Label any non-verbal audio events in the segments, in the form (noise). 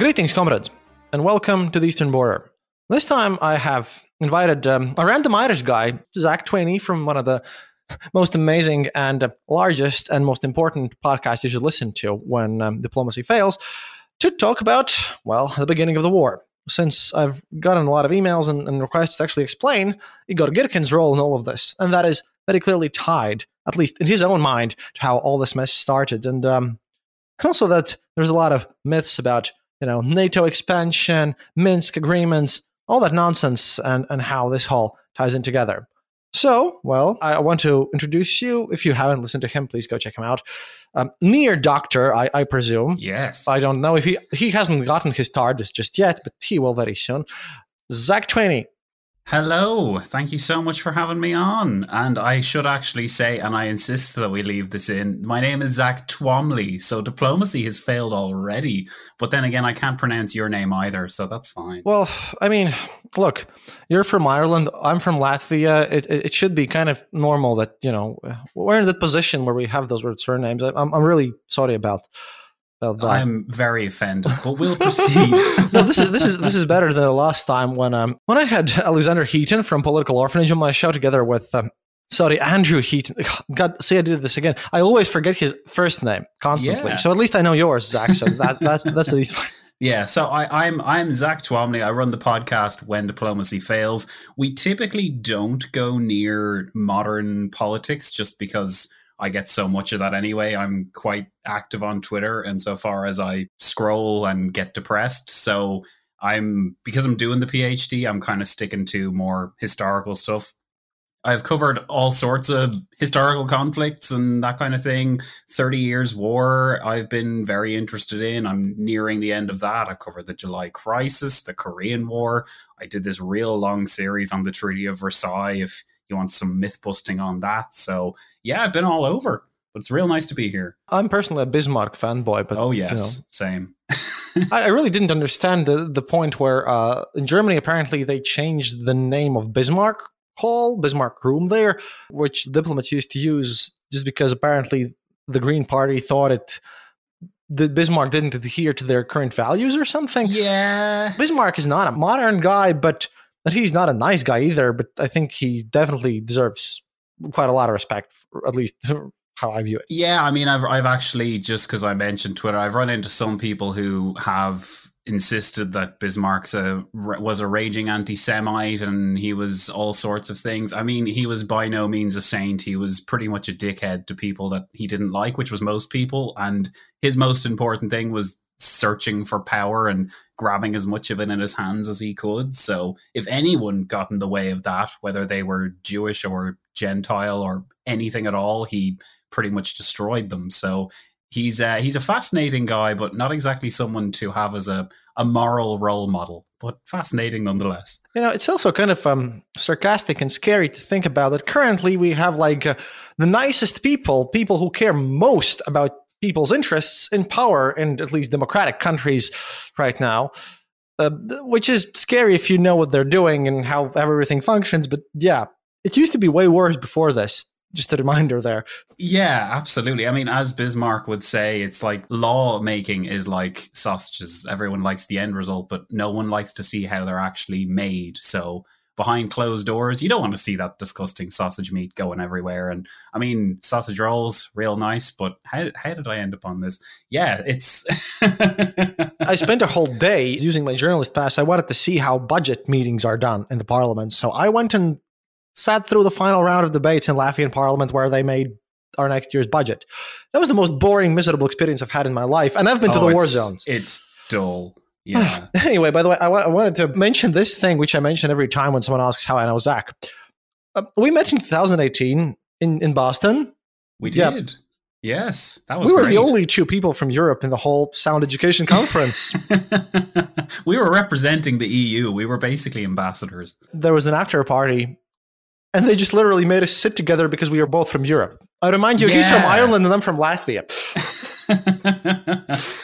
Greetings, comrades, and welcome to the Eastern Border. This time I have invited um, a random Irish guy, Zack Twinney, from one of the (laughs) most amazing and largest and most important podcasts you should listen to when um, diplomacy fails, to talk about, well, the beginning of the war. Since I've gotten a lot of emails and, and requests to actually explain Igor Girkin's role in all of this, and that is very clearly tied, at least in his own mind, to how all this mess started. And, um, and also that there's a lot of myths about you know, NATO expansion, Minsk agreements, all that nonsense, and, and how this all ties in together. So, well, I want to introduce you. If you haven't listened to him, please go check him out. Um, near Doctor, I, I presume. Yes. I don't know if he he hasn't gotten his TARDIS just yet, but he will very soon. Zack Twinney, Hello, thank you so much for having me on. And I should actually say, and I insist that we leave this in, my name is Zack Twamley, so diplomacy has failed already. But then again, I can't pronounce your name either, so that's fine. Well, I mean, look, you're from Ireland, I'm from Latvia. It, it, it should be kind of normal that, you know, we're in that position where we have those weird surnames. I'm, I'm really sorry about I'm very offended, but we'll proceed. (laughs) no, this is this is this is better than the last time when um when I had Alexander Heaton from Political Orphanage on my show together with um, sorry Andrew Heaton. (sighs) God, see, I did this again. I always forget his first name constantly. Yeah. So at least I know yours, Zack. So that that's (laughs) that's at least fine. Yeah, so I, I'm I'm Zack Twamley. I run the podcast When Diplomacy Fails. We typically don't go near modern politics just because I get so much of that anyway. I'm quite active on Twitter and so far as I scroll and get depressed. So I'm because I'm doing the PhD, I'm kind of sticking to more historical stuff. I've covered all sorts of historical conflicts and that kind of thing. 30 years war, I've been very interested in. I'm nearing the end of that. I covered the July crisis, the Korean War. I did this real long series on the Treaty of Versailles. If you want some myth busting on that. So yeah, I've been all over, but it's real nice to be here. I'm personally a Bismarck fanboy, but oh yes, you know, same. (laughs) I, really didn't understand the the point where uh, in Germany apparently they changed the name of Bismarck Hall, Bismarck Room there, which diplomats used to use just because apparently the Green Party thought it the Bismarck didn't adhere to their current values or something. Yeah. Bismarck is not a modern guy, but that he's not a nice guy either, but I think he definitely deserves quite a lot of respect, at least (laughs) how I view it. Yeah, I mean, I've I've actually just because I mentioned Twitter, I've run into some people who have insisted that Bismarck's a was a raging anti-Semite and he was all sorts of things. I mean, he was by no means a saint. He was pretty much a dickhead to people that he didn't like, which was most people. And his most important thing was searching for power and grabbing as much of it in his hands as he could. So if anyone got in the way of that, whether they were Jewish or Gentile or anything at all, he pretty much destroyed them. So he's uh, he's a fascinating guy, but not exactly someone to have as a, a moral role model, but fascinating nonetheless. You know, it's also kind of um, sarcastic and scary to think about that currently we have like uh, the nicest people, people who care most about people's interests in power in at least democratic countries right now. Uh, which is scary if you know what they're doing and how everything functions. But yeah, it used to be way worse before this just a reminder there. Yeah, absolutely. I mean, as Bismarck would say, it's like law making is like sausages. Everyone likes the end result, but no one likes to see how they're actually made. So behind closed doors, you don't want to see that disgusting sausage meat going everywhere. And I mean, sausage rolls, real nice, but how, how did I end up on this? Yeah, it's. (laughs) I spent a whole day using my journalist pass. I wanted to see how budget meetings are done in the parliament. So I went and sat through the final round of debates in Latvian parliament where they made our next year's budget. That was the most boring, miserable experience I've had in my life. And I've been oh, to the war zones. It's dull. (sighs) Yeah. anyway, by the way, I, w- I wanted to mention this thing, which I mention every time when someone asks how I know Zack. Uh, we met in 2018 in, in Boston. We did. Yes, that was. We were great. the only two people from Europe in the whole Sound Education Conference. (laughs) we were representing the EU. We were basically ambassadors. There was an after party and they just literally made us sit together because we are both from Europe. I remind you, yeah. he's from Ireland and I'm from Latvia.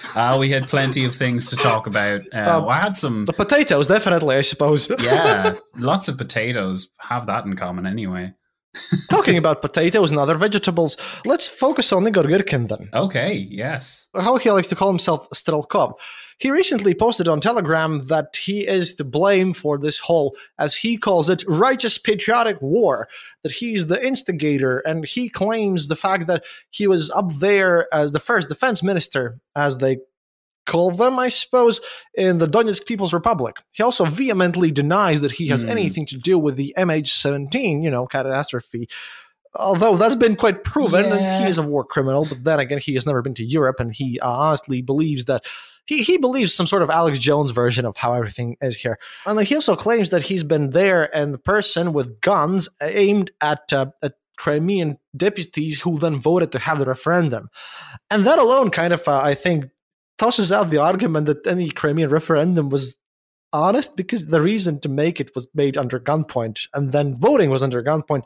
(laughs) uh, we had plenty of things to talk about. Uh, um, I had some the potatoes, definitely. I suppose. yeah, (laughs) lots of potatoes have that in common, anyway. (laughs) Talking about potatoes and other vegetables, let's focus on Igor Girkin then. Okay, yes. How he likes to call himself Strelkov. He recently posted on Telegram that he is to blame for this whole, as he calls it, righteous patriotic war, that he's the instigator, and he claims the fact that he was up there as the first defense minister, as they call them, I suppose, in the Donetsk People's Republic. He also vehemently denies that he has mm. anything to do with the MH17, you know, catastrophe. Although that's been quite proven, yeah. and he is a war criminal. But then again, he has never been to Europe, and he uh, honestly believes that he, he believes some sort of Alex Jones version of how everything is here. And he also claims that he's been there and the person with guns aimed at, uh, at Crimean deputies who then voted to have the referendum. And that alone kind of, uh, I think, tosses out the argument that any Crimean referendum was honest because the reason to make it was made under gunpoint and then voting was under gunpoint.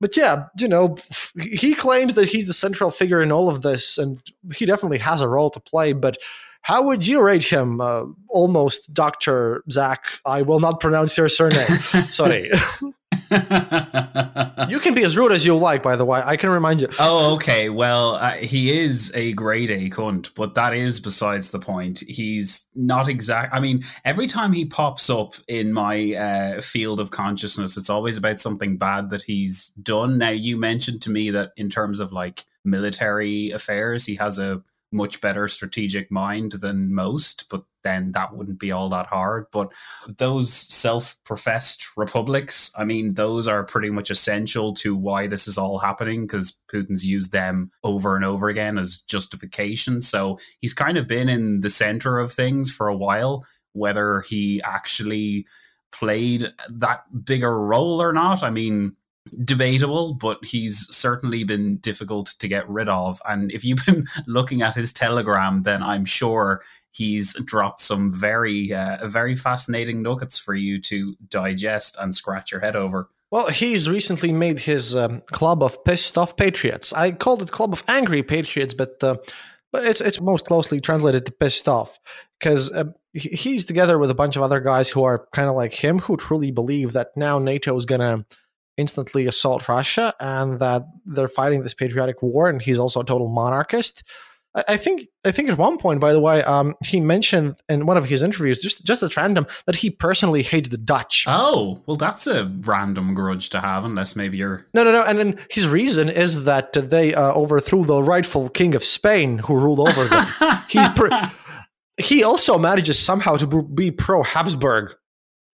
But yeah, you know, he claims that he's the central figure in all of this and he definitely has a role to play. But how would you rate him? Uh, almost Dr. Zack. I will not pronounce your surname. (laughs) Sorry. (laughs) you can be as rude as you like, by the way. I can remind you. (laughs) Oh, okay. Well, uh, he is a grade A cunt, but that is besides the point. He's not exact. I mean, every time he pops up in my uh, field of consciousness, it's always about something bad that he's done. Now, you mentioned to me that in terms of like military affairs, he has a much better strategic mind than most, but then that wouldn't be all that hard. But those self professed republics, I mean, those are pretty much essential to why this is all happening because Putin's used them over and over again as justification. So he's kind of been in the center of things for a while, whether he actually played that bigger role or not. I mean, debatable, but he's certainly been difficult to get rid of. And if you've been (laughs) looking at his telegram, then I'm sure he's dropped some very, uh, very fascinating nuggets for you to digest and scratch your head over. Well, he's recently made his um, club of pissed off patriots. I called it club of angry patriots, but uh, but it's it's most closely translated to pissed off because uh, he's together with a bunch of other guys who are kind of like him, who truly believe that now NATO is gonna instantly assault Russia and that they're fighting this patriotic war, and he's also a total monarchist. I think I think at one point, by the way, um, he mentioned in one of his interviews, just just at random, that he personally hates the Dutch. Oh, well, that's a random grudge to have, unless maybe you're no, no, no. And then his reason is that they uh, overthrew the rightful king of Spain, who ruled over them. (laughs) He's he also manages somehow to be pro Habsburg,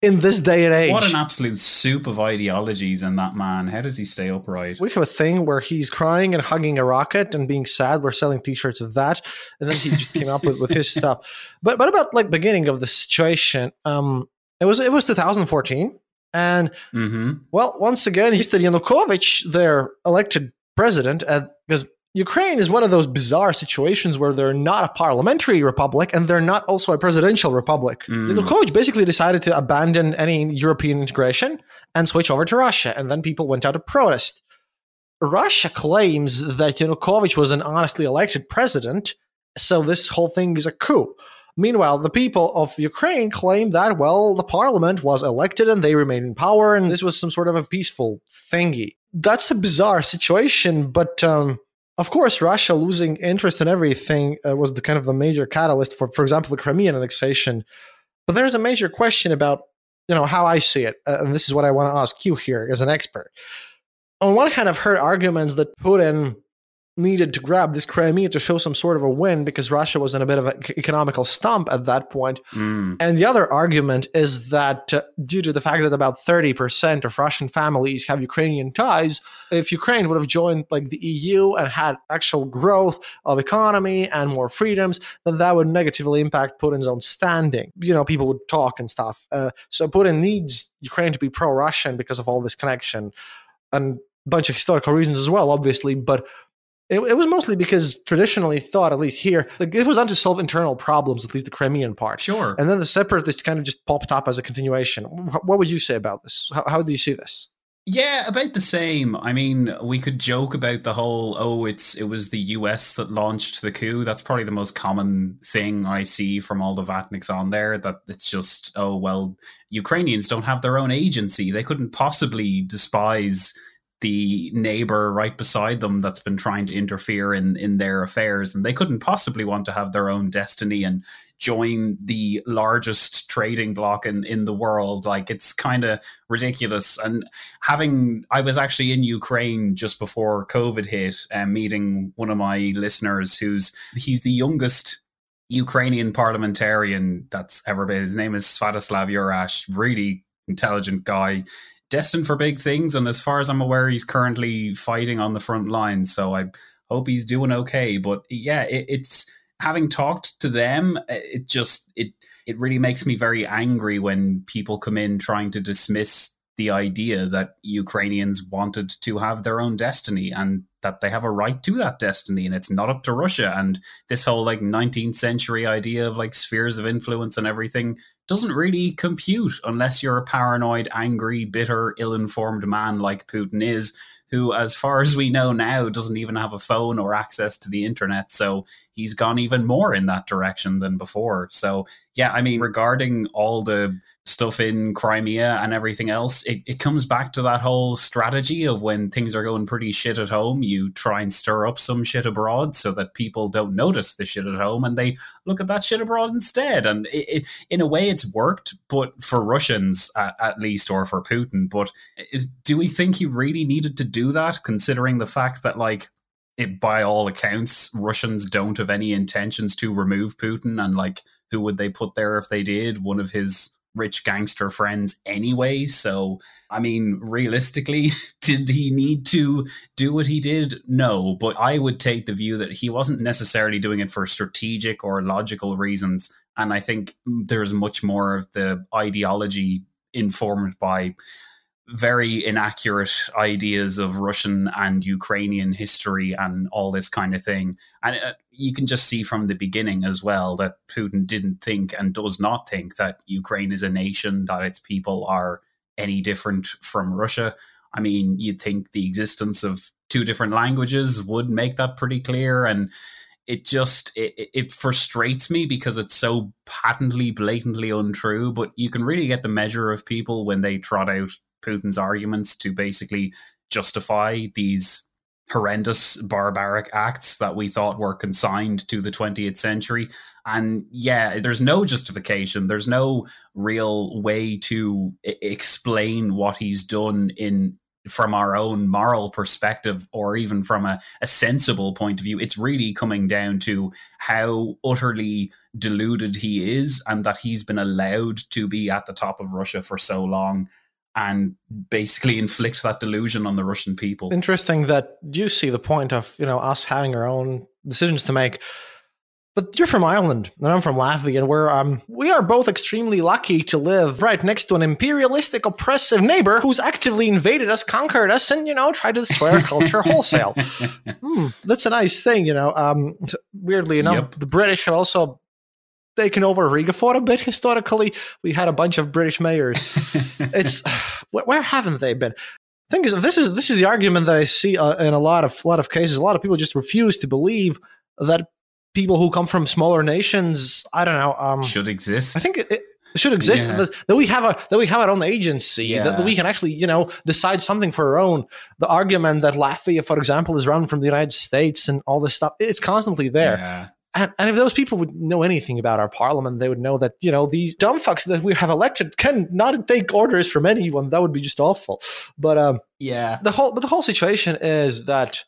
in this day and age. What an absolute soup of ideologies in that man. How does he stay upright? We have a thing where he's crying and hugging a rocket and being sad. We're selling t-shirts of that. And then he just came up with, with his (laughs) stuff. But but about like beginning of the situation, um, it was it was 2014. And mm-hmm. well, once again, Mr. Yanukovych, their elected president, and because Ukraine is one of those bizarre situations where they're not a parliamentary republic and they're not also a presidential republic. Mm. Yanukovych basically decided to abandon any European integration and switch over to Russia, and then people went out to protest. Russia claims that Yanukovych was an honestly elected president, so this whole thing is a coup. Meanwhile, the people of Ukraine claim that, well, the parliament was elected and they remained in power, and this was some sort of a peaceful thingy. That's a bizarre situation, but um, of course, Russia losing interest in everything uh, was the kind of the major catalyst for, for example, the Crimean annexation. But there's a major question about, you know, how I see it, uh, and this is what I want to ask you here as an expert. On one hand, I've heard arguments that Putin needed to grab this Crimea to show some sort of a win because Russia was in a bit of an economical stump at that point. Mm. And the other argument is that uh, due to the fact that about 30% of Russian families have Ukrainian ties, if Ukraine would have joined like the EU and had actual growth of economy and more freedoms, then that would negatively impact Putin's own standing. You know, people would talk and stuff. Uh, so Putin needs Ukraine to be pro-Russian because of all this connection and a bunch of historical reasons as well, obviously, but it, it, was mostly because traditionally thought, at least here, like it was done to solve internal problems, at least the Crimean part. Sure. And then the separatists kind of just popped up as a continuation. What would you say about this? How, how do you see this? Yeah, about the same. I mean, we could joke about the whole oh, it's it was the US that launched the coup. That's probably the most common thing I see from all the Vatniks on there that it's just oh, well, Ukrainians don't have their own agency. They couldn't possibly despise the neighbor right beside them that's been trying to interfere in in their affairs and they couldn't possibly want to have their own destiny and join the largest trading block in in the world. Like it's kind of ridiculous. And having i was actually in ukraine just before covid hit and uh, meeting one of my listeners who's he's the youngest ukrainian parliamentarian that's ever been. His name is Sviatoslav Yurash really intelligent guy destined for big things. And as far as I'm aware, he's currently fighting on the front line. So I hope he's doing okay. But yeah, it, it's having talked to them, uh, it just it it really makes me very angry when people come in trying to dismiss the idea that Ukrainians wanted to have their own destiny and that they have a right to that destiny and it's not up to Russia. And this whole like 19th century idea of like spheres of influence and everything doesn't really compute unless you're a paranoid, angry, bitter, ill informed man like Putin is, who, as far as we know now, doesn't even have a phone or access to the internet. So he's gone even more in that direction than before. So, yeah, I mean, regarding all the stuff in Crimea and everything else, it, it comes back to that whole strategy of when things are going pretty shit at home, you try and stir up some shit abroad so that people don't notice the shit at home and they look at that shit abroad instead. And it, it, in a way, it's worked, but for Russians at, least, or for Putin. But is, do we think he really needed to do that, considering the fact that, like, it, by all accounts, Russians don't have any intentions to remove Putin, and like, who would they put there if they did? One of his rich gangster friends anyway. So, I mean, realistically, (laughs) did he need to do what he did? No, but I would take the view that he wasn't necessarily doing it for strategic or logical reasons. And I think there's much more of the ideology informed by very inaccurate ideas of Russian and Ukrainian history and all this kind of thing. And uh, you can just see from the beginning as well that Putin didn't think and does not think that Ukraine is a nation, that its people are any different from Russia. I mean, you'd think the existence of two different languages would make that pretty clear. And it just it, it frustrates me because it's so patently blatantly untrue but you can really get the measure of people when they trot out Putin's arguments to basically justify these horrendous barbaric acts that we thought were consigned to the 20th century. And yeah there's no justification. There's no real way to I- explain what he's done in from our own moral perspective or even from a, a sensible point of view. It's really coming down to how utterly deluded he is and that he's been allowed to be at the top of russia for so long and basically inflict that delusion on the Russian people. Interesting that you see the point of you know us having our own decisions to make. But you're from Ireland, and I'm from Latvia, and we're um we are both extremely lucky to live right next to an imperialistic, oppressive neighbor who's actively invaded us, conquered us, and you know tried to destroy our culture (laughs) wholesale. Hmm, that's a nice thing, you know. Um, weirdly enough, Yep. the British have also taken over Riga for a bit historically. We had a bunch of British mayors. (laughs) it's where, where haven't they been? Thing is, this is this is the argument that I see uh, in a lot of lot of cases. A lot of people just refuse to believe that people who come from smaller nations, I don't know, um, Should exist. I think it, should exist Yeah. that, that we have a that we have our own agency that we can actually you know decide something for our own. The argument that Latvia, for example, is run from the United States and all this stuff, it's constantly there. Yeah. And, and if those people would know anything about our parliament, they would know that you know these dumb fucks that we have elected can not take orders from anyone. That would be just awful. But um, Yeah. the whole but the whole situation is that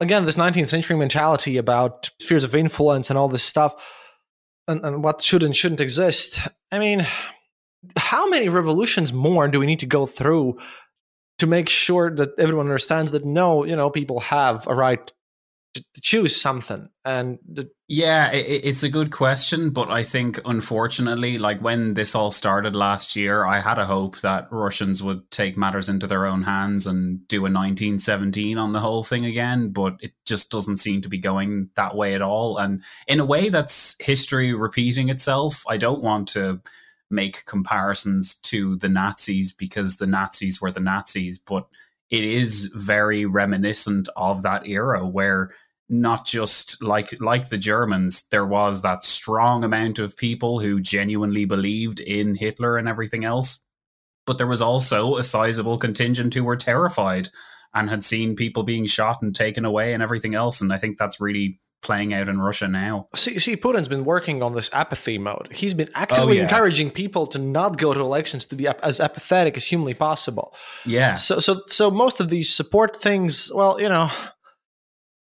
again this 19th century mentality about spheres of influence and all this stuff and, and what should and shouldn't exist. I mean, how many revolutions more do we need to go through to make sure that everyone understands that no, you know, people have a right choose something and the, Yeah, i i- it's a good question, but I think unfortunately, like when this all started last year, I had a hope that Russians would take matters into their own hands and do a 1917 on the whole thing again, but it just doesn't seem to be going that way at all. And in a way, that's history repeating itself. I don't want to make comparisons to the Nazis because the Nazis were the Nazis, but it is very reminiscent of that era where not just like like the Germans, there was that strong amount of people who genuinely believed in Hitler and everything else. But there was also a sizable contingent who were terrified and had seen people being shot and taken away and everything else. And I think that's really playing out in Russia now. See, see, Putin's been working on this apathy mode. He's been oh, actively yeah. encouraging people to not go to elections to be ap- as apathetic as humanly possible. Yeah. So, so, so most of these support things, well, you know,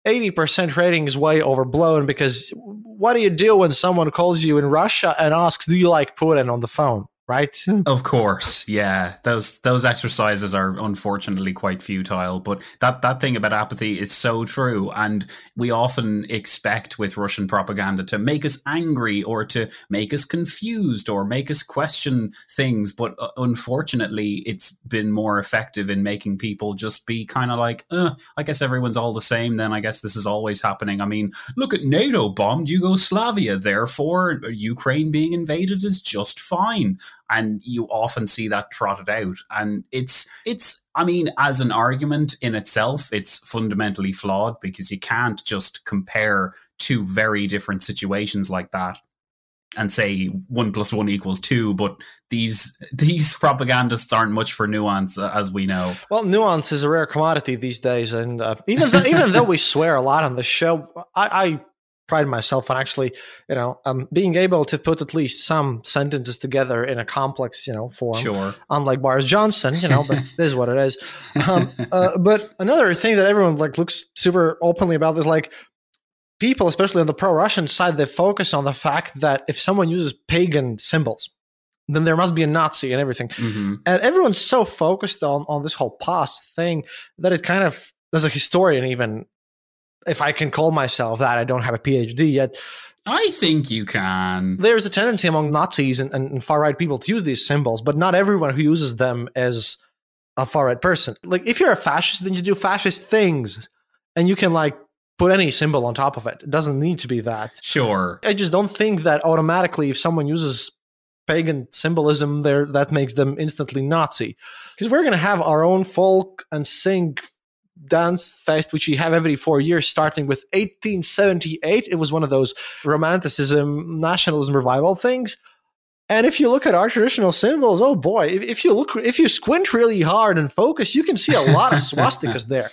eighty percent rating is way overblown because what do you do when someone calls you in Russia and asks, "Do you like Putin?" on the phone, right? Of course, yeah. Those those exercises are unfortunately quite futile, but that that thing about apathy is so true and we often expect with Russian propaganda to make us angry or to make us confused or make us question things, but uh, unfortunately it's been more effective in making people just be kind of like, uh, I guess everyone's all the same then I guess this is always happening. I mean, look at NATO bombed Yugoslavia, therefore Ukraine being invaded is just fine and you often see that trotted out. And it's it's i mean as an argument in itself it's fundamentally flawed because you can't just compare two very different situations like that and say one plus one equals two but these (laughs) these propagandists aren't much for nuance uh, as we know. Well, nuance is a rare commodity these days, and uh, even though, even though we (laughs) swear a lot on the show, I, I pride myself on actually, you know, um, being able to put at least some sentences together in a complex, you know, form. sure Unlike Boris Johnson, you know, but (laughs) this is what it is. Um, uh, but another thing that everyone like looks super openly about is like people, especially on the pro-Russian side, they focus on the fact that if someone uses pagan symbols, then there must be a Nazi and everything hmm and everyone's so focused on on this whole past thing that it kind of as a historian even if i can call myself that i don't have a phd yet. I think you can. There's a tendency among nazis and, and far right people to use these symbols but not everyone who uses them is a far right person. Like if you're a fascist then you do fascist things and you can like put any symbol on top of it. It doesn't need to be that. Sure. I just don't think that automatically, if someone uses pagan symbolism, there that makes them instantly Nazi. Because we're going to have our own folk and sing dance fest, which we have every four years, starting with 1878. It was one of those romanticism, nationalism revival things. And if you look at our traditional symbols, oh boy, if, if you look, if you squint really hard and focus, you can see a lot of (laughs) swastikas there.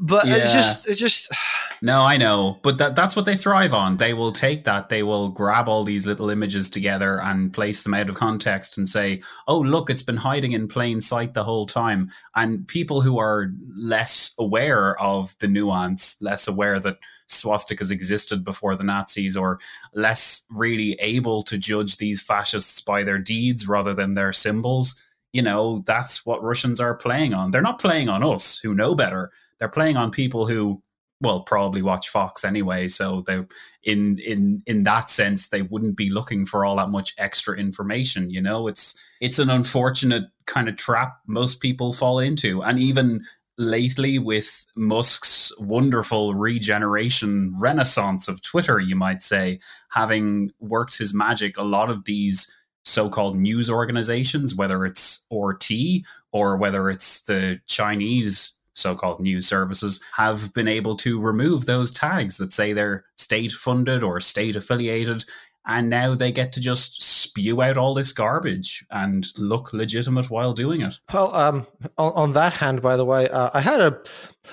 But Yeah. it's just, it's just, (sighs) No, I know, but that that's what they thrive on. They will take that, they will grab all these little images together and place them out of context and say, "Oh, look, it's been hiding in plain sight the whole time." And people who are less aware of the nuance, less aware that swastikas existed before the Nazis or less really able to judge these fascists by their deeds rather than their symbols, you know, that's what Russians are playing on. They're not playing on us who know better. They're playing on people who well probably watch Fox anyway. So they in in in that sense they wouldn't be looking for all that much extra information. You know, it's it's an unfortunate kind of trap most people fall into, and even lately with Musk's wonderful regeneration renaissance of Twitter, you might say, having worked his magic, a lot of these so-called news organizations, whether it's RT or whether it's the Chinese so-called news services, have been able to remove those tags that say they're state-funded or state-affiliated and now they get to just spew out all this garbage and look legitimate while doing it. Well, um, on, on that hand, by the way, uh, I had a,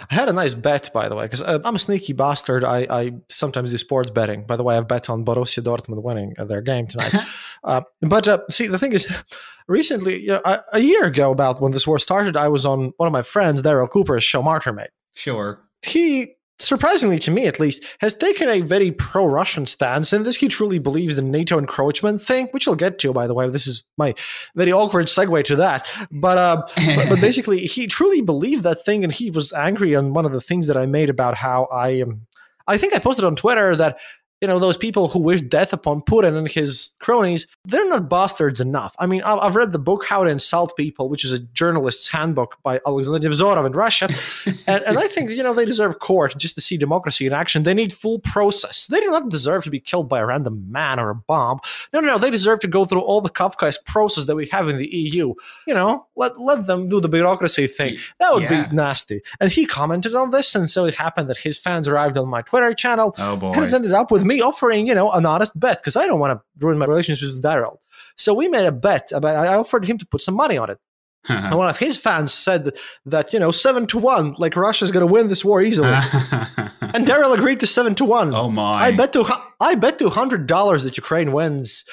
I had a nice bet, by the way, because uh, I'm a sneaky bastard. I, I sometimes do sports betting. By the way, I've bet on Borussia Dortmund winning their game tonight. (laughs) uh, but uh, see, the thing is, recently, you know, a, a, year ago, about when this war started, I was on one of my friends, Darryl Cooper's show, Martyr Made. Sure. He surprisingly to me at least, has taken a very pro Russian stance. And this he truly believes the NATO encroachment thing, which I'll get to, by the way. This is my very awkward segue to that. But, uh, but, but, (laughs) basically, he truly believed that thing. And he was angry on one of the things that I made about how I am. Um, I think I posted on Twitter that you know, those people who wish death upon Putin and his cronies, they're not bastards enough. I mean, I've read the book How to Insult People, which is a journalist's handbook by Alexander Nevzorov in Russia. (laughs) and, and I think, you know, they deserve court just to see democracy in action. They need full process. They do not deserve to be killed by a random man or a bomb. No, no, no. They deserve to go through all the Kafkaesque process that we have in the EU. You know, let, let them do the bureaucracy thing. That would yeah. be nasty. And he commented on this. And so it happened that his fans arrived on my Twitter channel. Oh, boy. And it ended up with me offering, you know, an honest bet because I don't want to ruin my relationship with Darryl. So we made a bet. About, I offered him to put some money on it. (laughs) and one of his fans said that, you know, seven to one, like Russia's going to win this war easily. (laughs) and Darryl agreed to seven to one. Oh my! I bet to I bet to hundred dollars that Ukraine wins.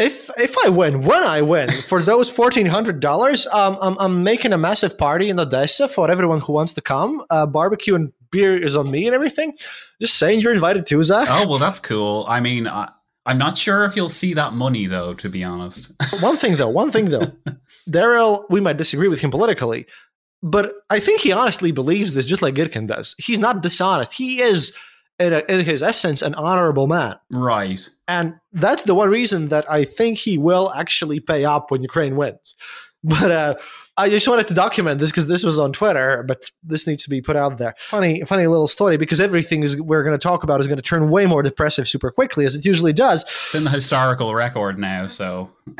If if I win, when I win, for those fourteen hundred dollars, um, I'm I'm making a massive party in Odessa for everyone who wants to come. Uh, barbecue and beer is on me and everything. Just saying you're invited too, Zack. Oh, well, that's cool. I mean, I, I'm not sure if you'll see that money, though, to be honest. (laughs) one thing, though, one thing, though. (laughs) Darryl, we might disagree with him politically, but I think he honestly believes this just like Girkin does. He's not dishonest. He is, in, a, in his essence, an honorable man. Right. And that's the one reason that I think he will actually pay up when Ukraine wins. (laughs) But uh, I just wanted to document this because this was on Twitter, but this needs to be put out there. Funny, funny little story because everything is we're going to talk about is going to turn way more depressive super quickly as it usually does. It's in the historical record now, so. (laughs)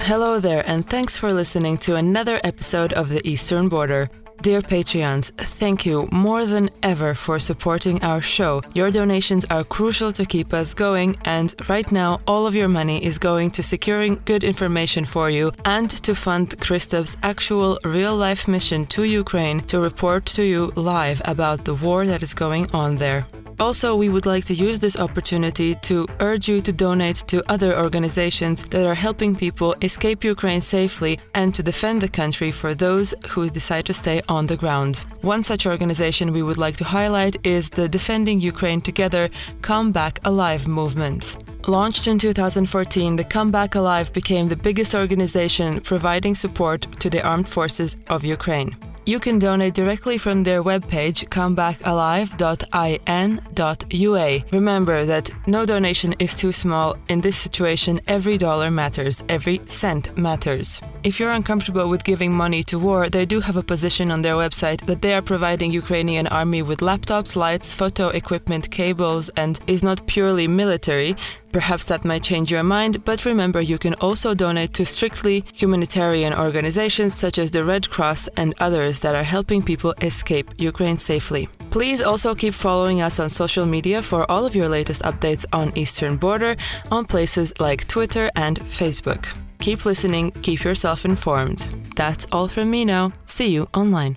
Hello there, and thanks for listening to another episode of the Eastern Border. Dear Patreons, thank you more than ever for supporting our show. Your donations are crucial to keep us going, and right now, all of your money is going to securing good information for you and to fund Kristof's actual real life mission to Ukraine to report to you live about the war that is going on there. Also, we would like to use this opportunity to urge you to donate to other organizations that are helping people escape Ukraine safely and to defend the country for those who decide to stay on the ground. One such organization we would like to highlight is the Defending Ukraine Together Come Back Alive movement. Launched in 2014, the Come Back Alive became the biggest organization providing support to the armed forces of Ukraine. You can donate directly from their webpage, comebackalive.in.ua. Remember that no donation is too small. In this situation, every dollar matters, every cent matters. If you're uncomfortable with giving money to war, they do have a position on their website that they are providing Ukrainian army with laptops, lights, photo equipment, cables, and is not purely military. Perhaps that might change your mind, but remember you can also donate to strictly humanitarian organizations such as the Red Cross and others that are helping people escape Ukraine safely. Please also keep following us on social media for all of your latest updates on Eastern Border on places like Twitter and Facebook. Keep listening, keep yourself informed. That's all from me now. See you online.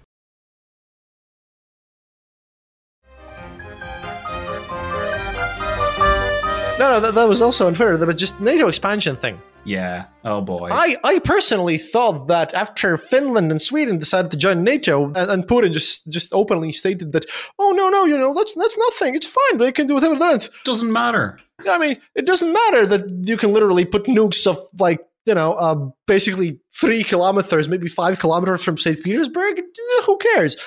No, no, that, that was also on Twitter. was just NATO expansion thing. Yeah. Oh boy. I, I personally thought that after Finland and Sweden decided to join NATO, and, and, Putin just just openly stated that, oh no no, you know that's that's nothing. It's fine. They can do whatever they want. Doesn't matter. I mean, it doesn't matter that you can literally put nukes of like you know, uh, basically three kilometers, maybe five kilometers from St. Petersburg. Who cares?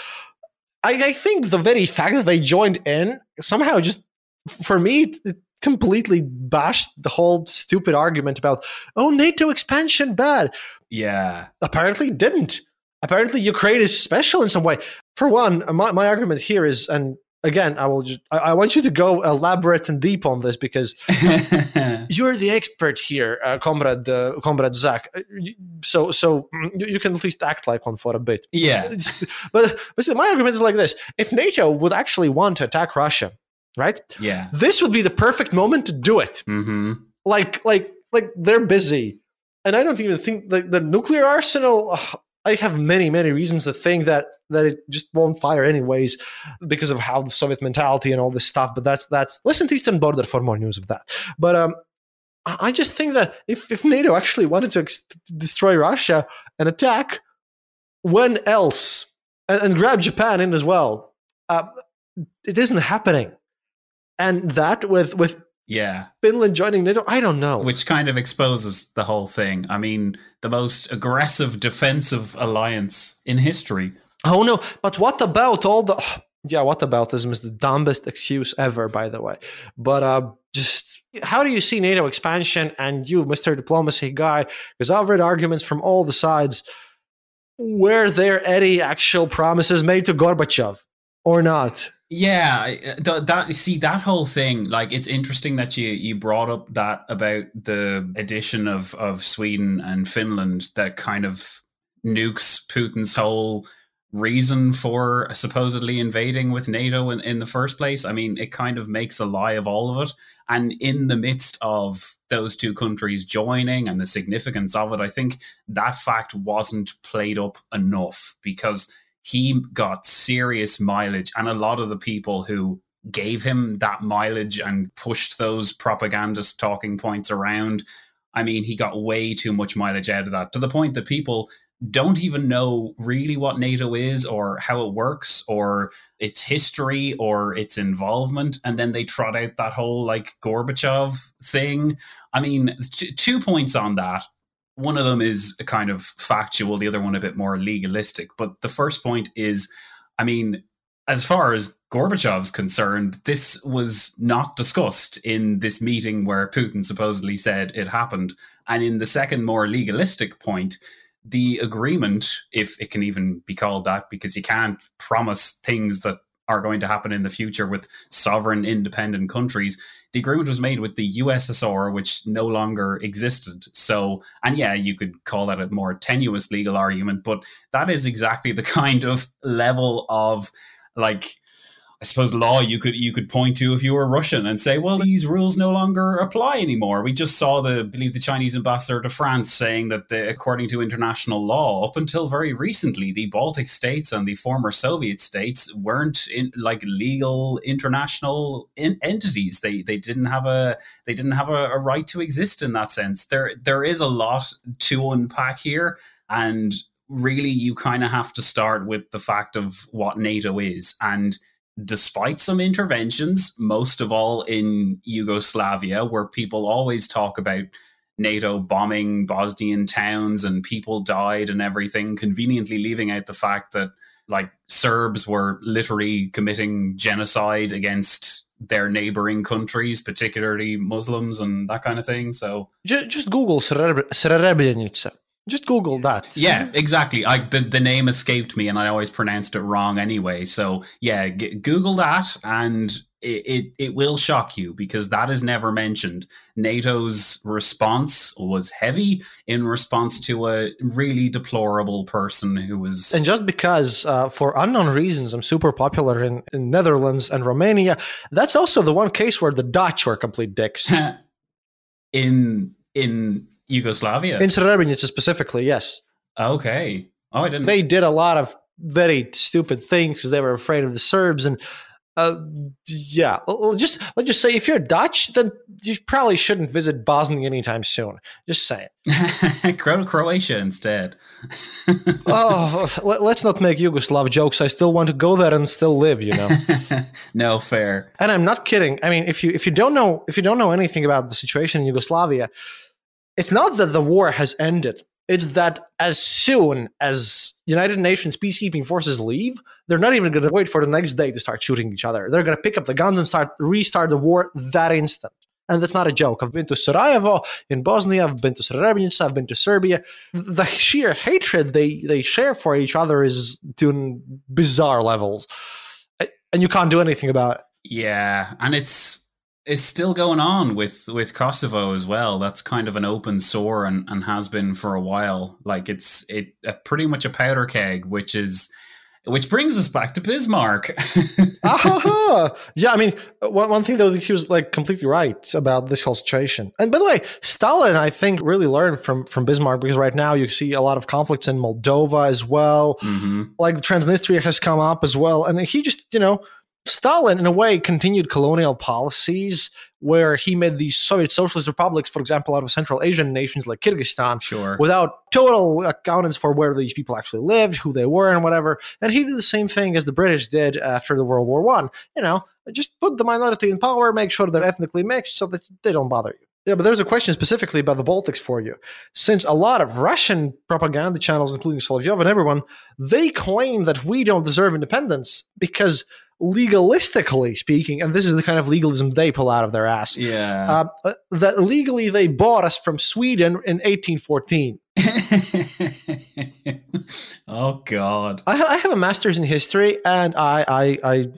I, I think the very fact that they joined in somehow just for me it completely bashed the whole stupid argument about oh NATO expansion bad. Yeah. Apparently didn't. Apparently Ukraine is special in some way. For one, my, my argument here is and again, I will just I, I, want you to go elaborate and deep on this because (laughs) you're the expert here, uh, comrade uh, comrade Zack. Uh, so so mm, you, you, can at least act like one for a bit. Yeah. (laughs) but but see, my argument is like this: if NATO would actually want to attack Russia, right? Yeah. This would be the perfect moment to do it. Mm-hmm. Like like like they're busy. And I don't even think the, the nuclear arsenal. I have many, many reasons to think that that it just won't fire anyways because of how the Soviet mentality and all this stuff. But that's that's listen to Eastern Border for more news of that. But um, I just think that if if NATO actually wanted to ex- destroy Russia and attack, when else and, and grab Japan in as well, uh, it isn't happening. And that with with yeah. Finland joining NATO? I don't know. Which kind of exposes the whole thing. I mean, the most aggressive defensive alliance in history. Oh no, but what about all the yeah, what about this is the dumbest excuse ever, by the way. But uh just how do you see NATO expansion and you, Mr. Diplomacy guy, because I've read arguments from all the sides. Were there any actual promises made to Gorbachev or not? Yeah, uh, that, that see that whole thing. Like, it's interesting that you you brought up that about the addition of of Sweden and Finland that kind of nukes Putin's whole reason for supposedly invading with NATO in, in the first place. I mean, it kind of makes a lie of all of it. And in the midst of those two countries joining and the significance of it, I think that fact wasn't played up enough because he got serious mileage. And a lot of the people who gave him that mileage and pushed those propagandist talking points around, I mean, he got way too much mileage out of that to the point that people don't even know really what NATO is or how it works or its history or its involvement. And then they trot out that whole like Gorbachev thing. I mean, t- two points on that one of them is a kind of factual, the other one a bit more legalistic. But the first point is, I mean, as far as Gorbachev's concerned, this was not discussed in this meeting where Putin supposedly said it happened. And in the second, more legalistic point, the agreement, if it can even be called that, because you can't promise things that are going to happen in the future with sovereign independent countries. The agreement was made with the USSR, which no longer existed. So, and yeah, you could call that a more tenuous legal argument, but that is exactly the (laughs) kind of level of like I suppose law you could you could point to if you were Russian and say, well, these rules no longer apply anymore. We just saw the I believe the Chinese ambassador to France saying that the, according to international law, up until very recently, the Baltic states and the former Soviet states weren't in like legal international in, entities. They they didn't have a they didn't have a, a right to exist in that sense. There there is a lot to unpack here, and really you kind of have to start with the fact of what NATO is and despite some interventions, most of all in Yugoslavia, where people always talk about NATO bombing Bosnian towns and people died and everything, conveniently leaving out the fact that like Serbs were literally committing genocide against their neighboring countries, particularly Muslims and that kind of thing. So just, just Google Srebrenica. Just Google that. Yeah, exactly. I the, the name escaped me, and I always pronounced it wrong anyway. So yeah, g- Google that, and it, it, it will shock you because that is never mentioned. NATO's response was heavy in response to a really deplorable person who was. And just because, uh, for unknown reasons, I'm super popular in, in Netherlands and Romania, that's also the one case where the Dutch were complete dicks. (laughs) in in Yugoslavia. In Srebrenica specifically, yes. Okay. Oh, I didn't. They did a lot of very stupid things because they were afraid of the Serbs and. Uh, yeah, just let's just say if you're Dutch, then you probably shouldn't visit Bosnia anytime soon. Just saying. (laughs) Go to Croatia instead. (laughs) oh, let's not make Yugoslav jokes. I still want to go there and still live. You know. (laughs) no fair. And I'm not kidding. I mean, if you if you don't know if you don't know anything about the situation in Yugoslavia, it's not that the war has ended. it's that as soon as United Nations peacekeeping forces leave, they're not even going to wait for the next day to start shooting each other. They're going to pick up the guns and start restart the war that instant. And that's not a joke. I've been to Sarajevo in Bosnia. I've been to Srebrenica. I've been to Serbia. The sheer hatred they, they share for each other is to bizarre levels. And you can't do anything about it. Yeah. And it's is still going on with with Kosovo as well. That's kind of an open sore and, and has been for a while. Like it's it uh, pretty much a powder keg, which is which brings us back to Bismarck. (laughs) uh-huh. Yeah, I mean, one, one thing though, he was like completely right about this whole situation. And by the way, Stalin, I think, really learned from from Bismarck because right now you see a lot of conflicts in Moldova as well. Mm-hmm. Like the Transnistria has come up as well, and he just you know Stalin, in a way, continued colonial policies where he made these Soviet socialist republics, for example, out of Central Asian nations like Kyrgyzstan, sure. without total accountants for where these people actually lived, who they were, and whatever. And he did the same thing as the British did after the World War One. You know, just put the minority in power, make sure they're ethnically mixed, so that they don't bother you. Yeah, but there's a question specifically about the Baltics for you. Since a lot of Russian propaganda channels, including Solovyov and everyone, they claim that we don't deserve independence because legalistically speaking, and this is the kind of legalism they pull out of their ass. Yeah. Uh, that legally they bought us from Sweden in 1814. (laughs) oh God! I, I, have a master's in history, and I, I, I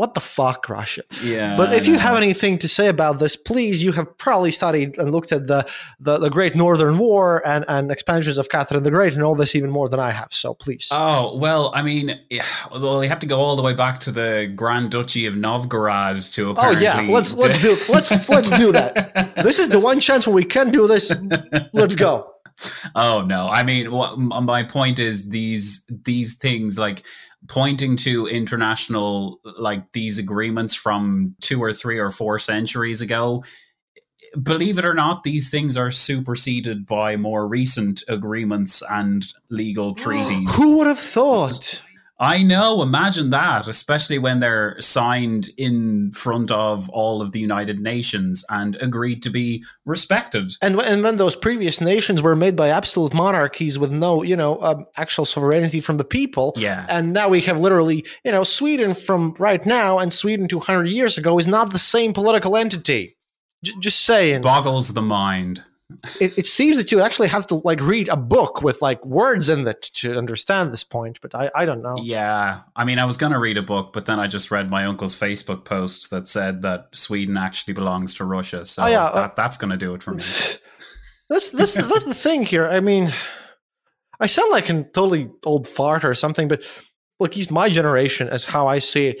what the fuck, Russia? Yeah. But if you have anything to say about this, please, you have probably studied and looked at the, the, the Great Northern War and, and expansions of Catherine the Great and all this even more than I have. So please. Oh, well, I mean, well, you have to go all the way back to the Grand Duchy of Novgorod to apparently. Oh, yeah. Let's, let's (laughs) do, let's, let's do that. This is the one chance when we can do this. Let's go. (laughs) Oh no! I mean, what, my point is these these things like pointing to international like these agreements from two or three or four centuries ago believe it or not these things are superseded by more recent agreements and legal (gasps) treaties. who would have thought I know. Imagine that, especially when they're signed in front of all of the United Nations and agreed to be respected. And and when those previous nations were made by absolute monarchies with no, you know, um, actual sovereignty from the people. Yeah. And now we have literally, you know, Sweden from right now and Sweden 200 years ago is not the same political entity. J- just saying. Boggles the mind it, it, seems that you actually have to like read a book with like words in it to understand this point but i, I don't know. Yeah. I mean i was going to read a book but then i just read my uncle's facebook post that said that sweden actually belongs to russia so oh, yeah, uh, that, that's going to do it for me. (laughs) That's that's that's the thing here. I mean i sound like a totally old fart or something but look he's my generation as how i see it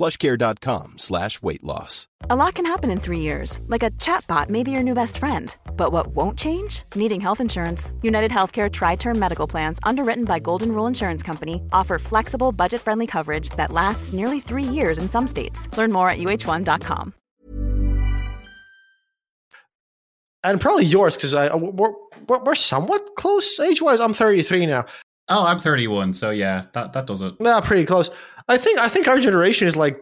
plushcare.com slash weight loss. A lot can happen in three years, like a chatbot may be your new best friend. But what won't change? Needing health insurance. United Healthcare Tri Term Medical Plans, underwritten by Golden Rule Insurance Company, offer flexible, budget friendly coverage that lasts nearly three years in some states. Learn more at uh1.com. And probably yours, because we're, we're, we're somewhat close age wise. I'm 33 now. Oh, I'm 31, so yeah, that, that does it. Yeah, pretty close. I think I think our generation is like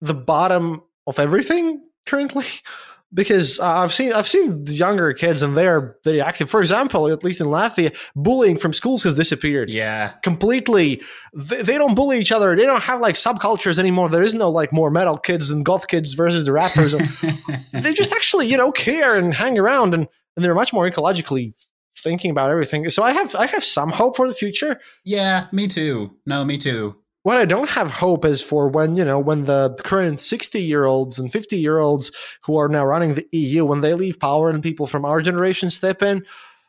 the bottom of everything currently (laughs) because I've seen I've seen younger kids and they're very active. For example, at least in Latvia, bullying from schools has disappeared. Yeah, completely. They, they, don't bully each other. They don't have like subcultures anymore. There is no like more metal kids and goth kids versus the rappers. (laughs) they just actually you know care and hang around and, and they're much more ecologically thinking about everything. So I have I have some hope for the future. Yeah, me too. No, me too. What I don't have hope is for when, you know, when the current 60 year olds and 50 year olds who are now running the EU, when they leave power and people from our generation step in,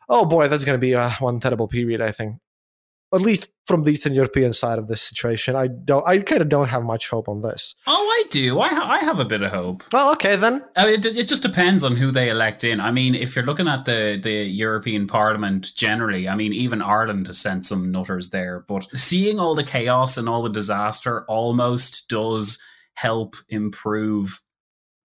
oh boy, that's going to be a one terrible period, I think. At least from the Eastern European side of this situation. I don't. I kind of don't have much hope on this. Oh, I do. I ha- I have a bit of hope. Well, okay then. Uh, it, it just depends on who they elect in. I mean, if you're looking at the the European Parliament generally, I mean, even Ireland has sent some nutters there. But seeing all the chaos and all the disaster almost does help improve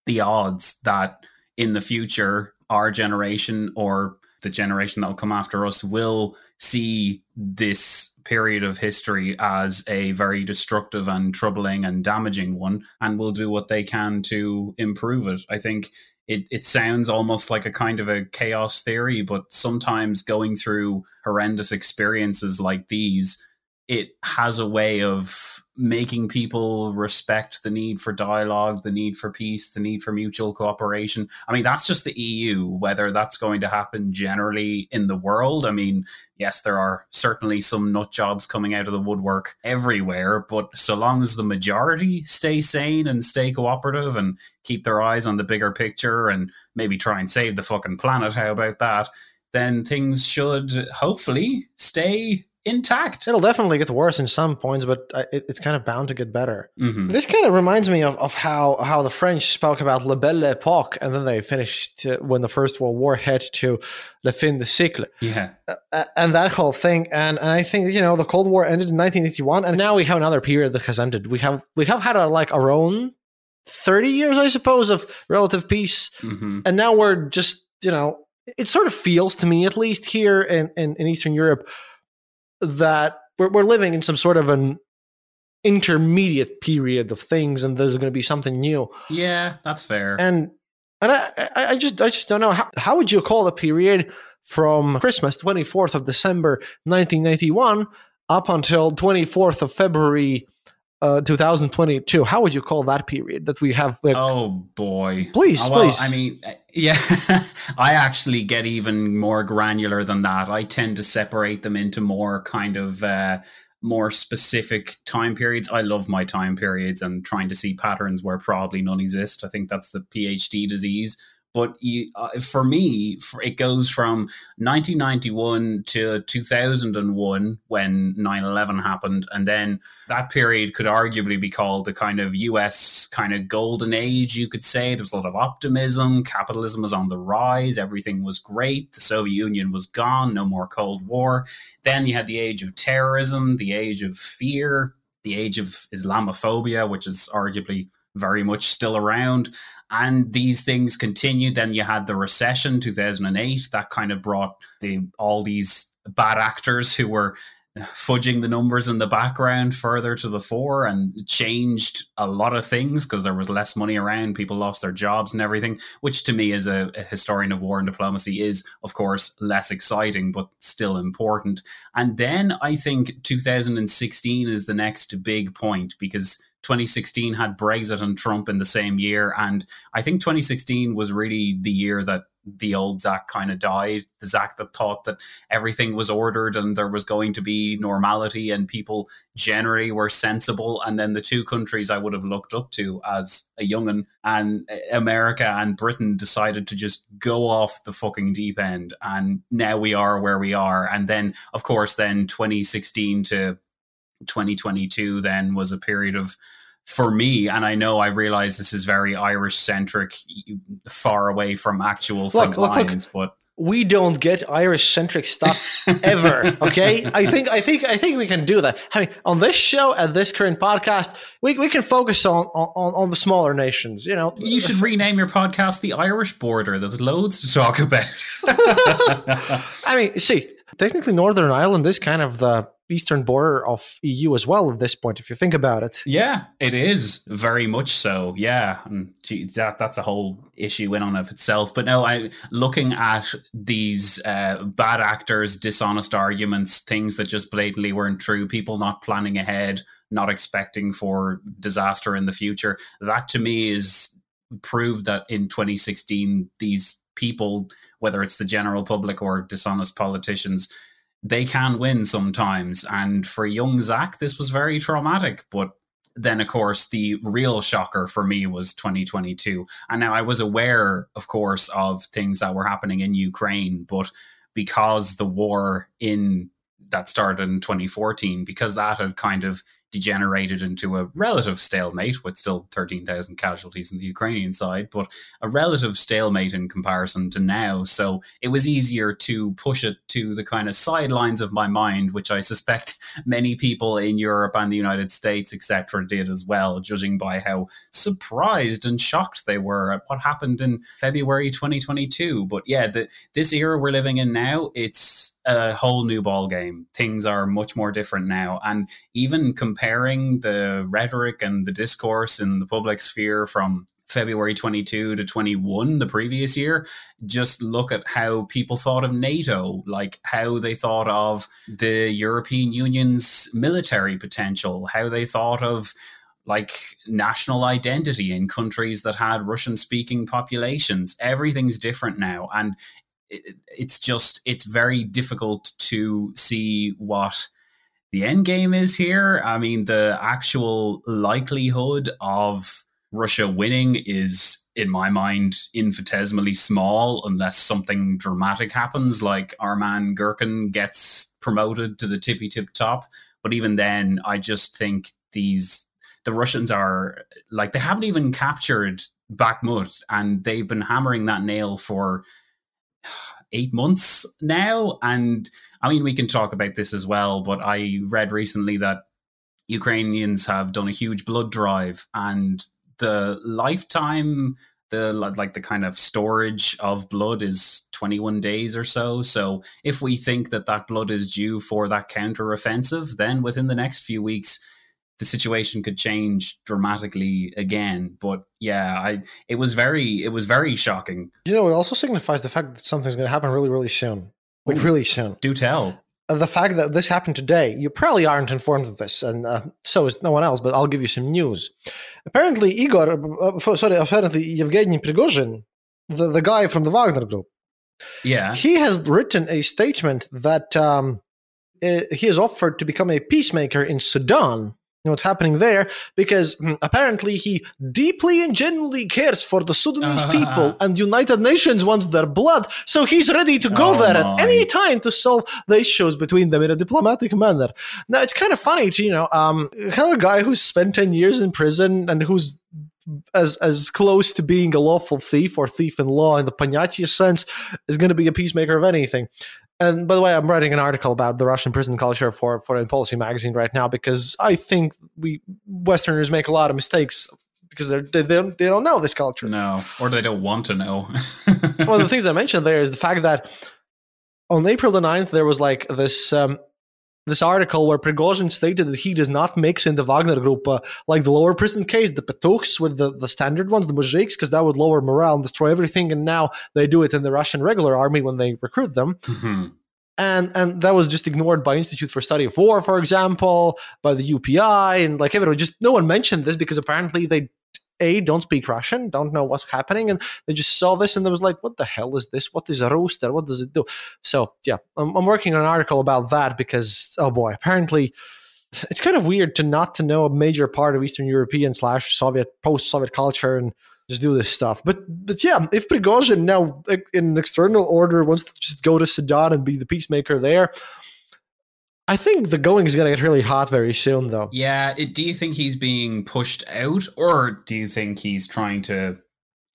the odds that in the future our generation or the generation that will come after us will see this period of history as a very destructive and troubling and damaging one and will do what they can to improve it. I think it, it sounds almost like a kind of a chaos theory, but sometimes going through horrendous experiences like these, it has a way of making people respect the need for dialogue, the need for peace, the need for mutual cooperation. I mean, that's just the EU, whether that's going to happen generally in the world. I mean, yes, there are certainly some nut jobs coming out of the woodwork everywhere, but so long as the majority stay sane and stay cooperative and keep their eyes on the bigger picture and maybe try and save the fucking planet, how about that? Then things should hopefully stay intact. It'll definitely get worse in some points, but it, it's kind of bound to get better. Mm-hmm. This kind of reminds me of, of how, how the French spoke about La Belle Époque, and then they finished uh, when the First World War hit to Le fin de siècle. Yeah. Uh, and that whole thing. And, and I think, you know, the Cold War ended in 1981, and now we have another period that has ended. We have we have had a, like our own 30 years, I suppose, of relative peace. Mm-hmm. And now we're just, you know, it sort of feels to me, at least here in, in, in Eastern Europe, that we're, we're living in some sort of an intermediate period of things and there's going to be something new Yeah, that's fair. and and I, I just I just don't know how how would you call a period from Christmas 24th of December 1991 up until 24th of February uh, 2022 how would you call that period that we have like, Oh boy! Please, Uh, well, please. I mean, uh, yeah, (laughs) I actually get even more granular than that. I tend to separate them into more kind of uh, more specific time periods. I love my time periods and trying to see patterns where probably none exist. I think that's the PhD disease. But you, uh, for me, for, it goes from 1991 to 2001 when 9 11 happened. And then that period could arguably be called the kind of US kind of golden age, you could say. There was a lot of optimism. Capitalism was on the rise. Everything was great. The Soviet Union was gone. No more Cold War. Then you had the age of terrorism, the age of fear, the age of Islamophobia, which is arguably very much still around. And these things continued. Then you had the recession, 2008, that kind of brought the all these bad actors who were fudging the numbers in the background further to the fore and changed a lot of things because there was less money around people lost their jobs and everything which to me as a, a historian of war and diplomacy is of course less exciting but still important and then i think 2016 is the next big point because 2016 had Brexit and Trump in the same year. And I think 2016 was really the year that the old Zack kind of died. The Zack that thought that everything was ordered and there was going to be normality and people generally were sensible. And then the two countries I would have looked up to as a youngin and uh, America and Britain decided to just go off the fucking deep end. And now we are where we are. And then, of course, then 2016 to 2022 then was a period of for me and i know i realize this is very irish centric far away from actual front look, look. lines but we don't get Irish centric stuff ever. (laughs) Okay, I think I think I think we can do that. I mean, on this show at this current podcast, we, we can focus on, on on the smaller nations. You know, you should rename your podcast the Irish Border. There's loads to talk about. (laughs) I mean, see, technically, Northern Ireland is kind of the eastern border of EU as well at this point, if you think about it. Yeah, it is very much so. Yeah, and that that's a whole issue in and of itself. But no, I looking at these uh, bad actors, dishonest arguments, things that just blatantly weren't true, people not planning ahead, not expecting for disaster in the future. That to me is proved that in 2016 these people, whether it's the general public or dishonest politicians they can win sometimes. And for young Zack, this was very traumatic. But then, of course, the real shocker for me was 2022. And now I was aware, of course, of things that were happening in Ukraine, but because the war in that started in 2014 because that had kind of degenerated into a relative stalemate with still 13,000 casualties in the Ukrainian side, but a relative stalemate in comparison to now. So it was easier to push it to the kind of sidelines of my mind, which I suspect (laughs) many people in Europe and the United States, etc., did as well, judging by how surprised and shocked they were at what happened in February 2022. But yeah, the, this era we're living in now, it's a whole new ball game. Things are much more different now, and even comparing the rhetoric and the discourse in the public sphere from February 22 to 21 the previous year, just look at how people thought of NATO, like how they thought of the European Union's military potential, how they thought of like national identity in countries that had Russian speaking populations. Everything's different now. And it's just it's very difficult to see what the end game is here. I mean, the actual likelihood of Russia winning is, in my mind, infinitesimally small unless something dramatic happens, like Arman Girkin gets promoted to the tippy tip top. But even then, I just think these the Russians are like they haven't even captured Bakhmut, and they've been hammering that nail for eight months now. And I mean, we can talk about this as well, but I read recently that Ukrainians have done a huge blood drive and the lifetime the like the kind of storage of blood is 21 days or so so if we think that that blood is due for that counter offensive then within the next few weeks the situation could change dramatically again. But yeah, I it was very it was very shocking. You know, it also signifies the fact that something's going to happen really, really soon. Like Ooh, really soon. Do tell. Uh, the fact that this happened today, you probably aren't informed of this, and uh, so is no one else. But I'll give you some news. Apparently, Igor, uh, uh sorry, apparently Yevgeny Prigozhin, the the guy from the Wagner Group, yeah, he has written a statement that um, uh, he has offered to become a peacemaker in Sudan what's happening there because hmm, apparently he deeply and genuinely cares for the Sudanese (laughs) people and United Nations wants their blood so he's ready to go oh there my. at any time to solve the issues between them in a diplomatic manner now it's kind of funny to you know um have a guy who's spent 10 years in prison and who's as as close to being a lawful thief or thief in law in the Ponyatia sense is going to be a peacemaker of anything. And by the way, I'm writing an article about the Russian prison culture for Foreign Policy magazine right now because I think we Westerners make a lot of mistakes because they're, they they don't, they don't know this culture. No, or they don't want to know. (laughs) One of the (laughs) things I mentioned there is the fact that on April the 9th, there was like this um, this article where Prigozhin stated that he does not mix in the Wagner group uh, like the lower prison case, the Petukhs with the, the standard ones, the Mujiks, because that would lower morale and destroy everything. And now they do it in the Russian regular army when they recruit them. Mm-hmm. And, and that was just ignored by Institute for Study of War, for example, by the UPI, and like everyone. Just no one mentioned this because apparently they a don't speak Russian, don't know what's happening, and they just saw this and they was like, "What the hell is this? What is a rooster? What does it do?" So yeah, I'm, I'm working on an article about that because oh boy, apparently it's kind of weird to not to know a major part of Eastern European slash Soviet post Soviet culture and just do this stuff. But but yeah, if Prigozhin now in an external order wants to just go to Sudan and be the peacemaker there, I think the going is going to get really hot very soon, though. Yeah. It, do you think he's being pushed out, or do you think he's trying to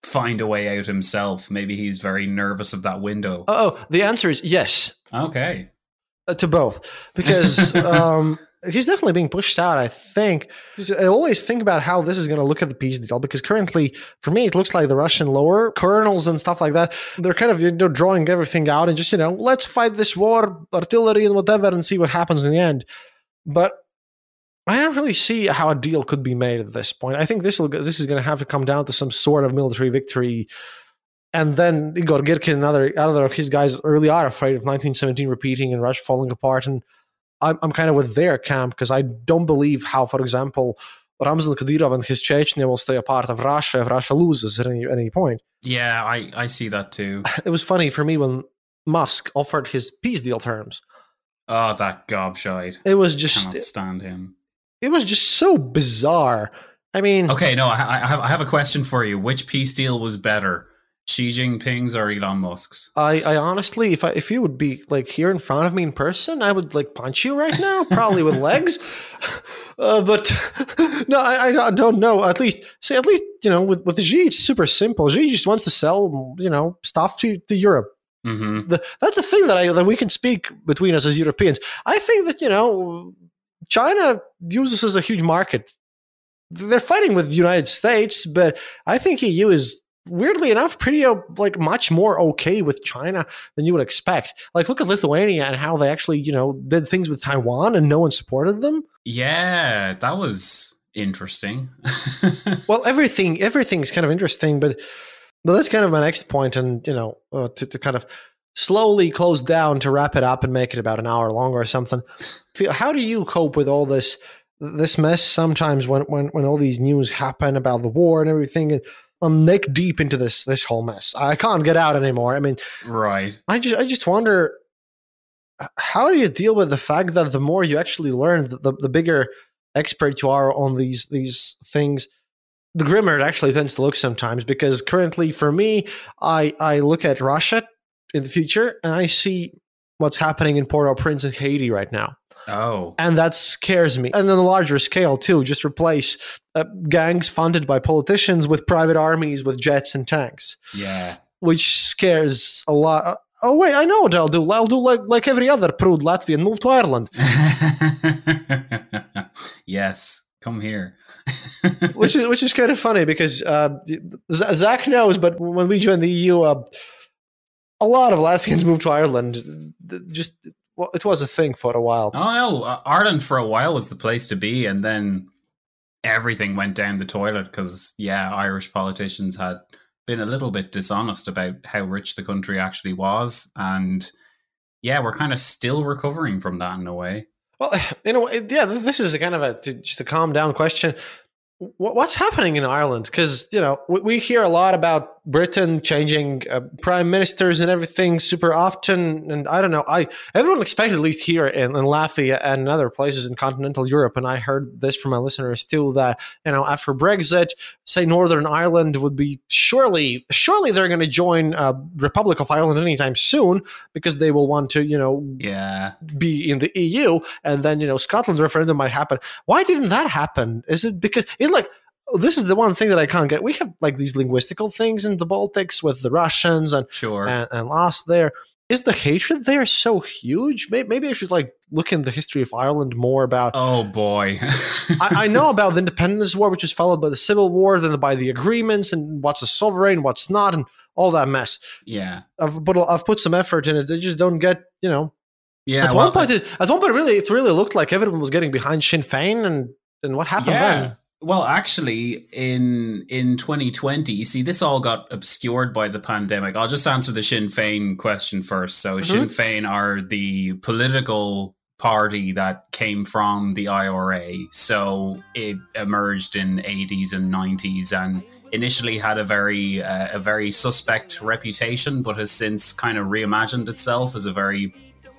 find a way out himself? Maybe he's very nervous of that window. Oh, the answer is yes. Okay. Uh, to both, because (laughs) um, he's definitely being pushed out. I think. I always think about how this is going to look at the peace deal because currently, for me, it looks like the Russian lower colonels and stuff like that. They're kind of you know drawing everything out and just you know let's fight this war, artillery and whatever, and see what happens in the end. But I don't really see how a deal could be made at this point. I think this will this is going to have to come down to some sort of military victory. And then Igor Girkin and other, other of his guys really are afraid of 1917 repeating and Russia falling apart. And I'm, I'm kind of with their camp because I don't believe how, for example, Ramzan Kadyrov and his Chechnya will stay a part of Russia if Russia loses at any, any point. Yeah, I, I see that too. (laughs) It was funny for me when Musk offered his peace deal terms. Oh, that gobshite. It was just. I cannot stand him. It was just so bizarre. I mean. Okay, no, I, I, have, I have a question for you. Which peace deal was better? Xi Jinping's or Elon Musk's? I, I honestly, if I, if you would be like here in front of me in person, I would like punch you right now, probably with legs. (laughs) Uh, but (laughs) no, I, I don't know. At least, say, at least you know, with with Xi, it's super simple. Xi just wants to sell, you know, stuff to to Europe. Mm-hmm. The, that's a thing that I that we can speak between us as Europeans. I think that you know, China uses as a huge market. They're fighting with the United States, but I think EU is weirdly enough, pretty uh, like much more okay with China than you would expect. Like, look at Lithuania and how they actually, you know, did things with Taiwan and no one supported them. Yeah, that was interesting. (laughs) well, everything everything's kind of interesting, but but that's kind of my next point, and you know, uh, to, to kind of slowly close down to wrap it up and make it about an hour longer or something. How do you cope with all this? This mess sometimes when, when when all these news happen about the war and everything, and I'm neck deep into this this whole mess. I can't get out anymore. I mean, right. I just I just wonder how do you deal with the fact that the more you actually learn, the, the bigger expert you are on these these things, the grimmer it actually tends to look sometimes. Because currently, for me, I I look at Russia in the future and I see what's happening in Port-au-Prince in Haiti right now. Oh. And that scares me. And on a larger scale, too, just replace uh, gangs funded by politicians with private armies with jets and tanks. Yeah. Which scares a lot. Uh, oh, wait, I know what I'll do. I'll do like, like every other prude Latvian, move to Ireland. (laughs) yes. Come here. (laughs) which is which is kind of funny because uh, Zack knows, but when we joined the EU, uh, a lot of Latvians (laughs) moved to Ireland. Just well, it was a thing for a while. Oh no, uh, Ireland for a while was the place to be, and then everything went down the toilet because yeah, Irish politicians had been a little bit dishonest about how rich the country actually was, and yeah, we're kind of still recovering from that in a way. Well, (sighs) you know, yeah, this is a kind of a just a calm down question what's happening in Ireland? Because you know we, hear a lot about Britain changing uh, prime ministers and everything super often, and I don't know. I everyone expected at least here in, in Latvia and other places in continental Europe, and I heard this from my listeners too that you know after Brexit, say Northern Ireland would be surely surely they're going to join uh, Republic of Ireland anytime soon because they will want to you know yeah be in the EU, and then you know Scotland referendum might happen. Why didn't that happen? Is it because it's like this is the one thing that I can't get. We have like these linguistical things in the Baltics with the Russians and sure and, and lost there. Is the hatred there so huge? Maybe, maybe I should like look in the history of Ireland more about. Oh boy, I, I, know about the Independence War, which was followed by the Civil War, then by the agreements and what's a sovereign, what's not, and all that mess. Yeah, I've put I've put some effort in it. They just don't get you know. Yeah, at well, one point, it, at one point, really, it really looked like everyone was getting behind Sinn Fein, and and what happened yeah. then? Well, actually, in in 2020, you see, this all got obscured by the pandemic. I'll just answer the Sinn Fein question first. So, mm-hmm. Sinn Fein are the political party that came from the IRA. So, it emerged in 80s and 90s, and initially had a very uh, a very suspect reputation, but has since kind of reimagined itself as a very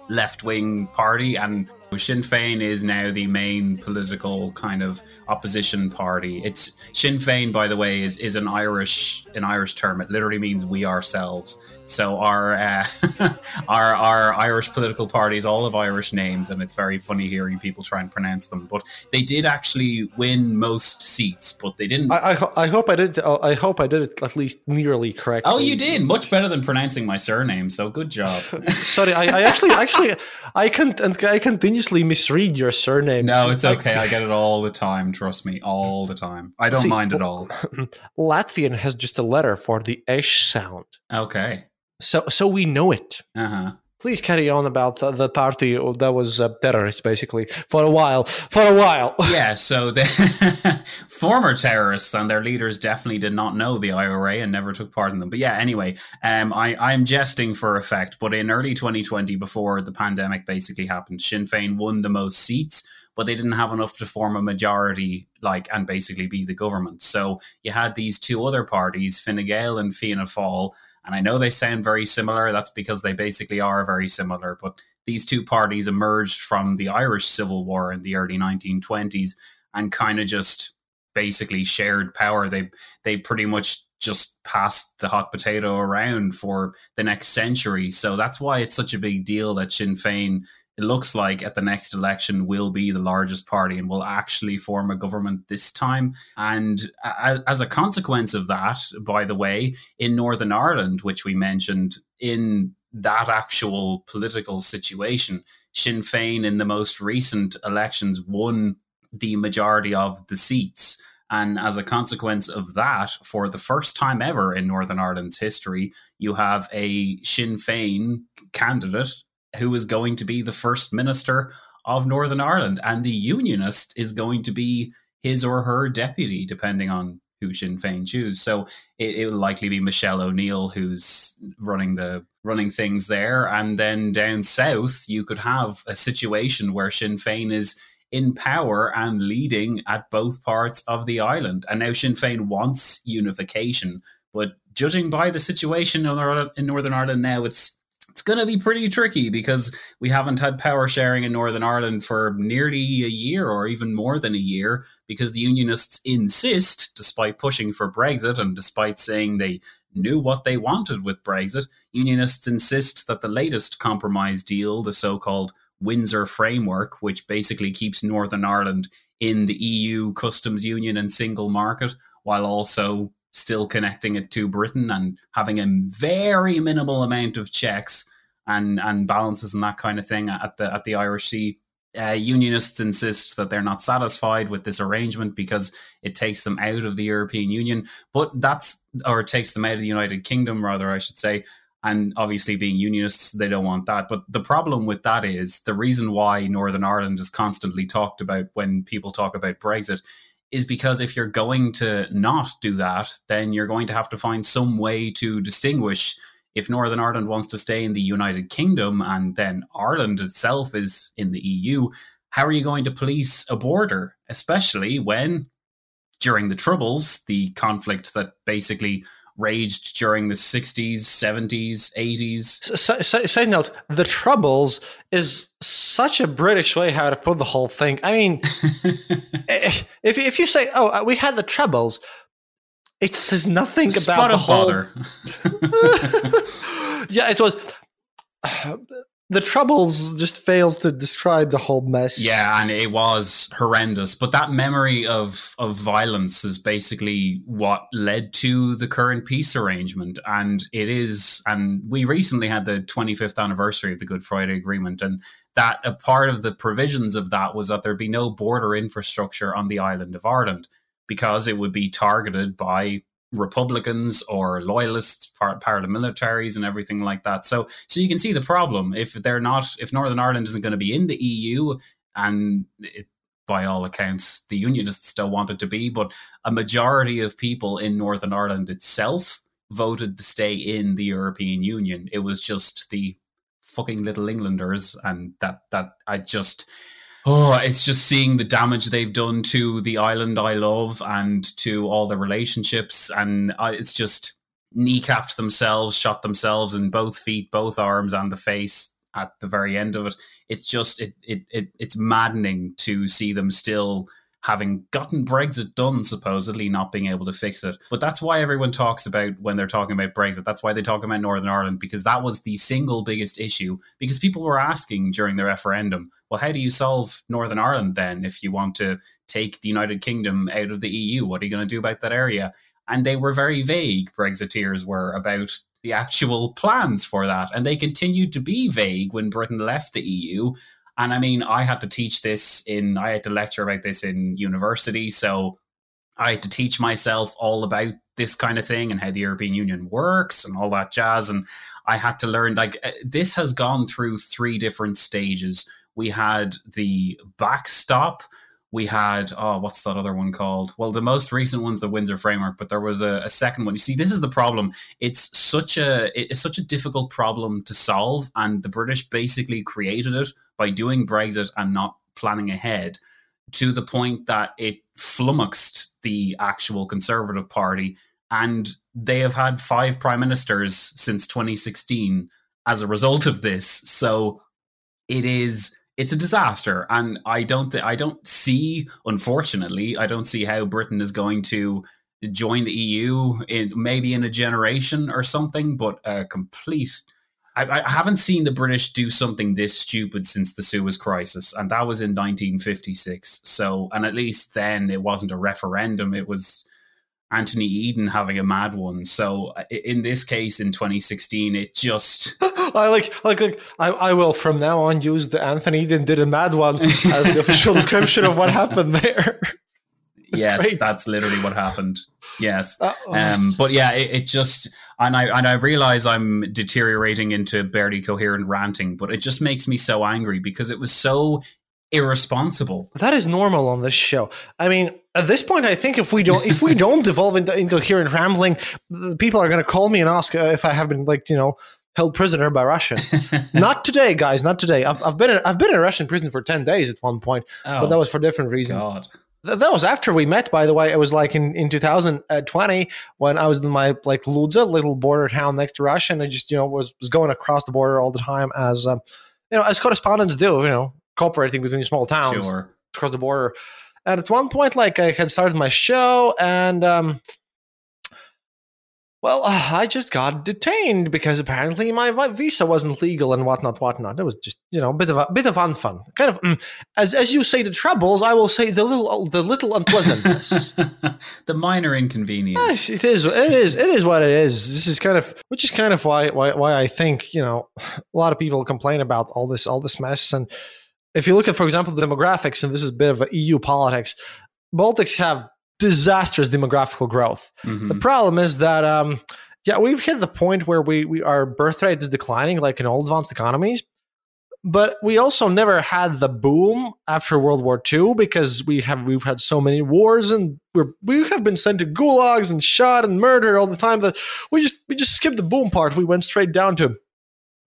left wing party and Sinn Féin is now the main political kind of opposition party. It's Sinn Féin, by the way, is, is an Irish an Irish term. It literally means we ourselves. So our uh, (laughs) our our Irish political parties all have Irish names, and it's very funny hearing people try and pronounce them. But they did actually win most seats, but they didn't. I, I, I hope I did. I hope I did it at least nearly correctly. Oh, you did much better than pronouncing my surname. So good job. (laughs) Sorry, I, I actually actually I can and I misread your surname. No, it's okay. I get it all the time. Trust me, all the time. I don't See, mind at all. (clears throat) Latvian has just a letter for the esh sound. Okay. So so we know it. Uh-huh. Please carry on about the, the party that was uh, terrorists, basically, for a while. For a while. (laughs) Yeah, so the (laughs) former terrorists and their leaders definitely did not know the IRA and never took part in them. But yeah, anyway, um, I, I'm jesting for effect. But in early 2020, before the pandemic basically happened, Sinn Féin won the most seats, but they didn't have enough to form a majority, like, and basically be the government. So you had these two other parties, Fine Gael and Fianna Fáil and I know they sound very similar. That's because they basically are very similar. But these two parties emerged from the Irish Civil War in the early 1920s and kind of just basically shared power. They they pretty much just passed the hot potato around for the next century. So that's why it's such a big deal that Sinn Féin it looks like at the next election will be the largest party and will actually form a government this time. And as a consequence of that, by the way, in Northern Ireland, which we mentioned, in that actual political situation, Sinn Féin in the most recent elections won the majority of the seats. And as a consequence of that, for the first time ever in Northern Ireland's history, you have a Sinn Féin candidate who is going to be the first minister of Northern Ireland, and the unionist is going to be his or her deputy, depending on who Sinn Féin choose. So it, will likely be Michelle O'Neill who's running the running things there, and then down south you could have a situation where Sinn Féin is in power and leading at both parts of the island. And now Sinn Féin wants unification, but judging by the situation in Northern Ireland now, it's it's going to be pretty tricky because we haven't had power sharing in Northern Ireland for nearly a year or even more than a year because the Unionists insist, despite pushing for Brexit and despite saying they knew what they wanted with Brexit, Unionists insist that the latest compromise deal, the so called Windsor Framework, which basically keeps Northern Ireland in the EU customs union and single market, while also still connecting it to Britain and having a very minimal amount of checks and and balances and that kind of thing at the at the Irish Sea. Uh, unionists insist that they're not satisfied with this arrangement because it takes them out of the European Union, but that's or it takes them out of the United Kingdom, rather, I should say. And obviously, being unionists, they don't want that. But the problem with that is the reason why Northern Ireland is constantly talked about when people talk about Brexit is because if you're going to not do that, then you're going to have to find some way to distinguish if Northern Ireland wants to stay in the United Kingdom and then Ireland itself is in the EU. How are you going to police a border, especially when during the Troubles, the conflict that basically raged during the 60s, 70s, 80s. side note, the Troubles is such a British way how to put the whole thing. I mean, (laughs) if, if you say, oh, uh, we had the Troubles, it says nothing about the whole. (laughs) (laughs) yeah, it was the troubles just fails to describe the whole mess. Yeah, and it was horrendous. But that memory of of violence is basically what led to the current peace arrangement. And it is and we recently had the 25th anniversary of the Good Friday Agreement and that a part of the provisions of that was that there'd be no border infrastructure on the island of Ireland because it would be targeted by Republicans or loyalists, par- paramilitaries, and everything like that. So, so you can see the problem if they're not, if Northern Ireland isn't going to be in the EU, and it, by all accounts, the Unionists still want it to be, but a majority of people in Northern Ireland itself voted to stay in the European Union. It was just the fucking little Englanders, and that that I just oh, it's just seeing the damage they've done to the island I love and to all the relationships, and uh, it's just kneecapped themselves, shot themselves in both feet, both arms, and the face at the very end of it. It's just it it, it it's maddening to see them still having gotten Brexit done, supposedly not being able to fix it. But that's why everyone talks about when they're talking about Brexit. That's why they talk about Northern Ireland, because that was the single biggest issue. Because people were asking during the referendum, well, how do you solve Northern Ireland then if you want to take the United Kingdom out of the EU? What are you going to do about that area? And they were very vague, Brexiteers were, about the actual plans for that. And they continued to be vague when Britain left the EU and I mean, I had to teach this in, I had to lecture about this in university. So I had to teach myself all about this kind of thing and how the European Union works and all that jazz. And I had to learn, like, uh, this has gone through three different stages. We had the backstop, we had oh what's that other one called well the most recent one's the windsor framework but there was a, a, second one you see this is the problem it's such a it's such a difficult problem to solve and the british basically created it by doing brexit and not planning ahead to the point that it flummoxed the actual conservative party and they have had five prime ministers since 2016 as a result of this so it is it's a disaster, and I don't th- I don't see, unfortunately, I don't see how Britain is going to join the EU in maybe in a generation or something, but a complete. I, I haven't seen the British do something this stupid since the Suez Crisis, and that was in 1956. So, and at least then it wasn't a referendum; it was Anthony Eden having a mad one. So uh, in this case, in 2016, it just (laughs) I like like, like I, I will from now on use the Anthony Eden did a mad one as the official (laughs) description of what happened there. Yes, great. that's literally what happened. Yes, um, but yeah, it, it, just and I and I realize I'm deteriorating into barely coherent ranting, but it just makes me so angry because it was so irresponsible. That is normal on this show. I mean, at this point, I think if we don't if we (laughs) don't devolve into incoherent rambling, people are going to call me and ask uh, if I have been like you know held prisoner by Russians. (laughs) not today, guys. Not today. I've, I've been in, I've been in a Russian prison for ten days at one point, oh, but that was for different reasons. God. That was after we met, by the way. It was like in, in 2020 when I was in my like Ludza, little border town next to Russia, and I just you know was was going across the border all the time as um, you know as correspondents do. You know, cooperating between small towns sure. across the border. And at one point, like I had started my show, and um, well, uh, I just got detained because apparently my visa wasn't legal and whatnot, whatnot. It was just you know a bit of a bit of unfun, kind of mm, as as you say the troubles. I will say the little the little unpleasantness, (laughs) the minor inconvenience. Yes, it is. It is. It is what it is. This is kind of which is kind of why why why I think you know a lot of people complain about all this all this mess and if you look at, for example, the demographics, and this is a bit of EU politics, Baltics have disastrous demographical growth. Mm-hmm. The problem is that, um, yeah, we've hit the point where we, we our birth rate is declining, like in all advanced economies. But we also never had the boom after World War II because we have we've had so many wars and we're, we have been sent to gulags and shot and murdered all the time that we just we just skipped the boom part. We went straight down to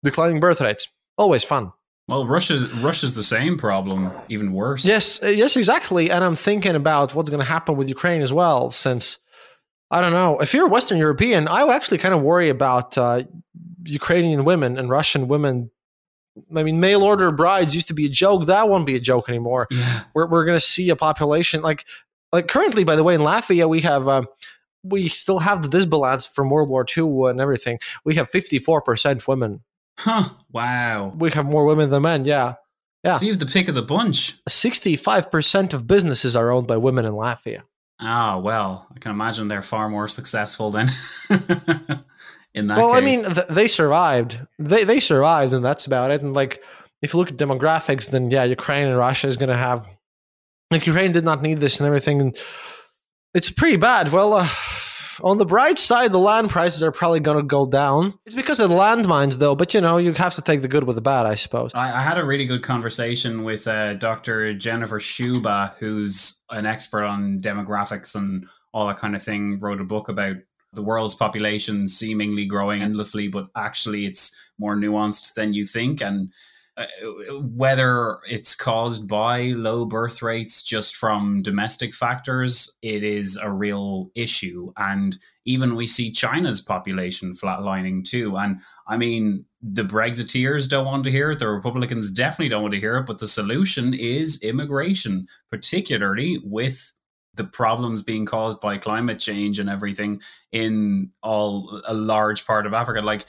declining birth rates. Always fun. Well, Russia's Russia's the same problem, even worse. Yes, uh, yes, exactly. And I'm thinking about what's going to happen with Ukraine as well. Since I don't know, if you're a Western European, I would actually kind of worry about uh, Ukrainian women and Russian women. I mean, mail order brides used to be a joke. That won't be a joke anymore. Yeah. We're we're going to see a population like like currently. By the way, in Latvia, we have. Uh, we still have the disbalance from World War II and everything. We have 54% women Huh. Wow. We have more women than men. Yeah. Yeah. So you have the pick of the bunch. 65% of businesses are owned by women in Latvia. Ah, oh, well, I can imagine they're far more successful than (laughs) in that Well, case. I mean, th- they survived. They they survived and that's about it. And like if you look at demographics, then yeah, Ukraine and Russia is going to have like Ukraine did not need this and everything and it's pretty bad. Well, uh, on the bright side, the land prices are probably going to go down. It's because of the landmines, though. But you know, you have to take the good with the bad, I suppose. I, I had a really good conversation with uh, Dr. Jennifer Sciubba, who's an expert on demographics and all that kind of thing. Wrote a book about the world's population seemingly growing endlessly, but actually, it's more nuanced than you think. And Uh, whether it's caused by low birth rates just from domestic factors, it is a real issue. And even we see China's population flatlining too. And I mean, the Brexiteers don't want to hear it. The Republicans definitely don't want to hear it. But the solution is immigration, particularly with the problems being caused by climate change and everything in all a large part of Africa. Like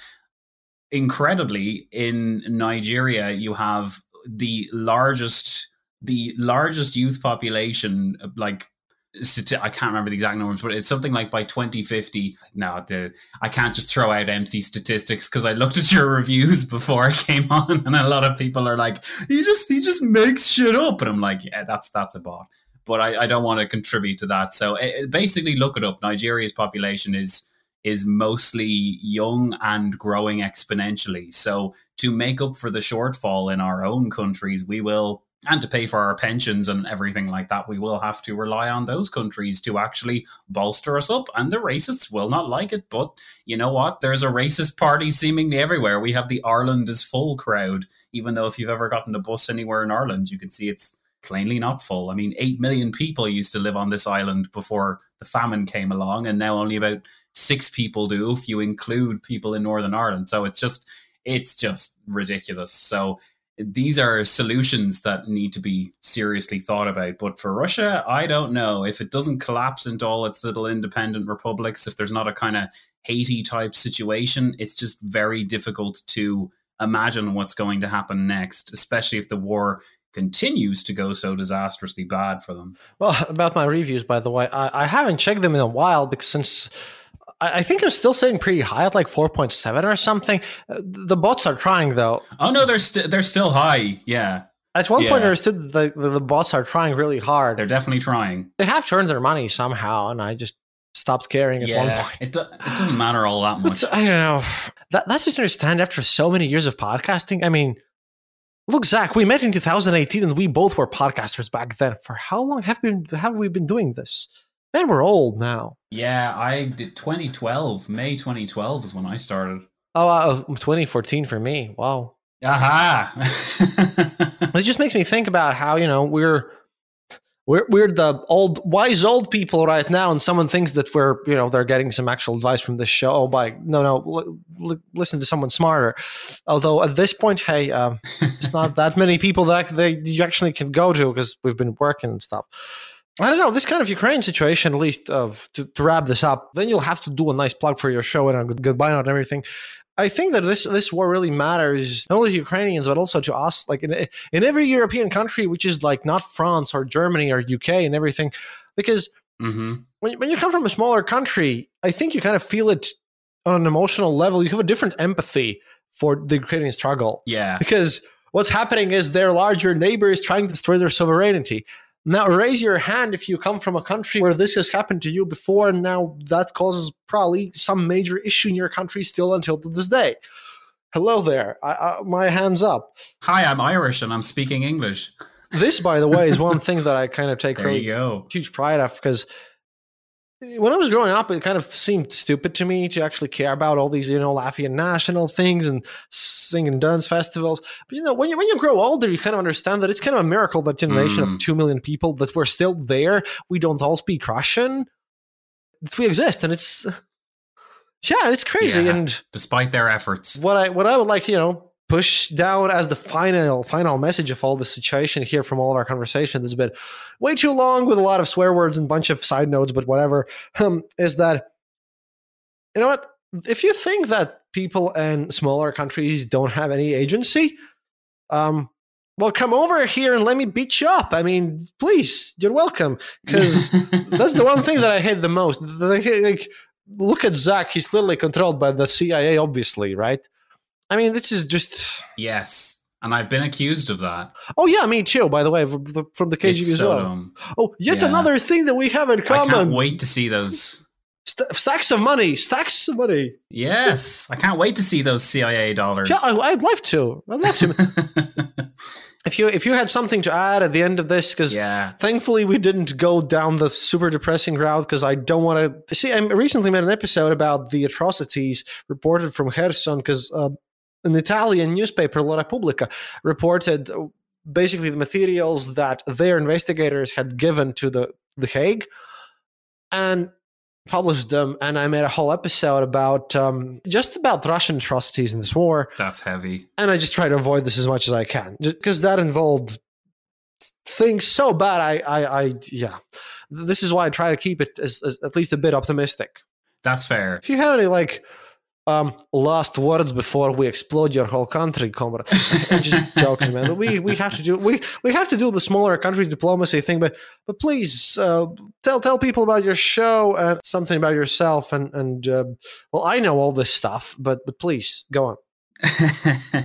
incredibly, in Nigeria, you have the largest the largest youth population, like I can't remember the exact numbers, but it's something like by 2050. Now, the I can't just throw out empty statistics because I looked at your reviews before I came (laughs) on, and a lot of people are like, "He just he just makes shit up," and I'm like, "Yeah, that's that's a bot." But I, I don't want to contribute to that. So it, basically, look it up. Nigeria's population is is mostly young and growing exponentially. So to make up for the shortfall in our own countries, we will and to pay for our pensions and everything like that, we will have to rely on those countries to actually bolster us up. And the racists will not like it. But you know what? There's a racist party seemingly everywhere. We have the Ireland is full crowd, even though if you've ever gotten a bus anywhere in Ireland, you can see it's plainly not full. I mean, 8 million people used to live on this island before the famine came along, and now only about six people do if you include people in Northern Ireland. So it's just it's just ridiculous. So these are solutions that need to be seriously thought about. But for Russia, I don't know if it doesn't collapse into all its little independent republics. If there's not a kind of Haiti type situation, it's just very difficult to imagine what's going to happen next, especially if the war continues to go so disastrously bad for them. Well, about my reviews, by the way, I, I haven't checked them in a while because since I, I think I'm still sitting pretty high at like 4.7 or something. Uh, the bots are trying though. Oh no, they're st- they're still high. Yeah. At one Yeah. point, I understood that the, the bots are trying really hard. They're definitely trying. they have turned their money somehow, and I just stopped caring at one point. It, do- it doesn't matter all that much. But I don't know. That, that's just understand after so many years of podcasting. I mean, look, Zack, we met in 2018 and we both were podcasters back then. For how long have been have we been doing this? Man, we're old now. Yeah, I did 2012. May 2012 is when I started. Oh, uh, 2014 for me. Wow. Aha. (laughs) It just makes me think about how you know we're we're we're the old wise old people right now, and someone thinks that we're you know they're getting some actual advice from this show. Oh, by no no, l- l- listen to someone smarter. Although at this point, hey, um, it's (laughs) not that many people that they you actually can go to because we've been working and stuff. I don't know this kind of Ukraine situation. At least uh, to, to wrap this up, then you'll have to do a nice plug for your show and a good, goodbye note and everything. I think that this this war really matters not only to Ukrainians but also to us. Like in in every European country, which is like not France or Germany or UK and everything, because hmm when when you come from a smaller country, I think you kind of feel it on an emotional level. You have a different empathy for the Ukrainian struggle Yeah. because what's happening is their larger neighbor is trying to destroy their sovereignty. Now, raise your hand if you come from a country where this has happened to you before, and now that causes probably some major issue in your country still until to this day. Hello there. I, I, my hands up. Hi, I'm Irish and I'm speaking English. This, by the way, is one (laughs) thing that I kind of take There really huge pride of because when I was growing up, it kind of seemed stupid to me to actually care about all these, you know, Latvian national things and singing dance festivals. But you know, when you when you grow older, you kind of understand that it's kind of a miracle that in a nation Mm. of two million people that we're still there. We don't all speak Russian. That we exist, and it's (sighs) yeah, it's crazy. Yeah. And Despite their efforts. what I what I would like you know push down as the final final message of all the situation here from all of our conversation that's been way too long with a lot of swear words and a bunch of side notes but whatever um, is that you know what if you think that people in smaller countries don't have any agency um well come over here and let me beat you up i mean please you're welcome (laughs) because that's the one thing that I hate the most. Like, look at Zack; he's literally controlled by the CIA, obviously, right? I mean, this is just. Yes. And I've been accused of that. Oh yeah, me too. By the way, from the, from the KGB It's as so well. dumb. Oh, yet Yeah. another thing that we have in I can't common: wait to see those. St- stacks of money, stacks of money. Yes. I can't wait to see those CIA dollars. Yeah, I, I'd love to. I'd love to. (laughs) if you if you had something to add at the end of this, because yeah. Thankfully, we didn't go down the super depressing route because I don't want to see. I recently made an episode about the atrocities reported from Kherson because uh, an Italian newspaper, La Repubblica, reported uh, basically the materials that their investigators had given to the the Hague and published them. And I made a whole episode about um, just about Russian atrocities in this war That's heavy. and I just try to avoid this as much as I can because that involved things so bad. I, I, I, yeah. This is why I try to keep it as, as at least a bit optimistic. That's fair. If you have any like um last words before we explode your whole country, comrade, (laughs) I'm just joking, man. We we have to do we we have to do the smaller countries diplomacy thing. But but please uh, tell tell people about your show and something about yourself. And and uh, well, I know all this stuff, but but please go on. (laughs)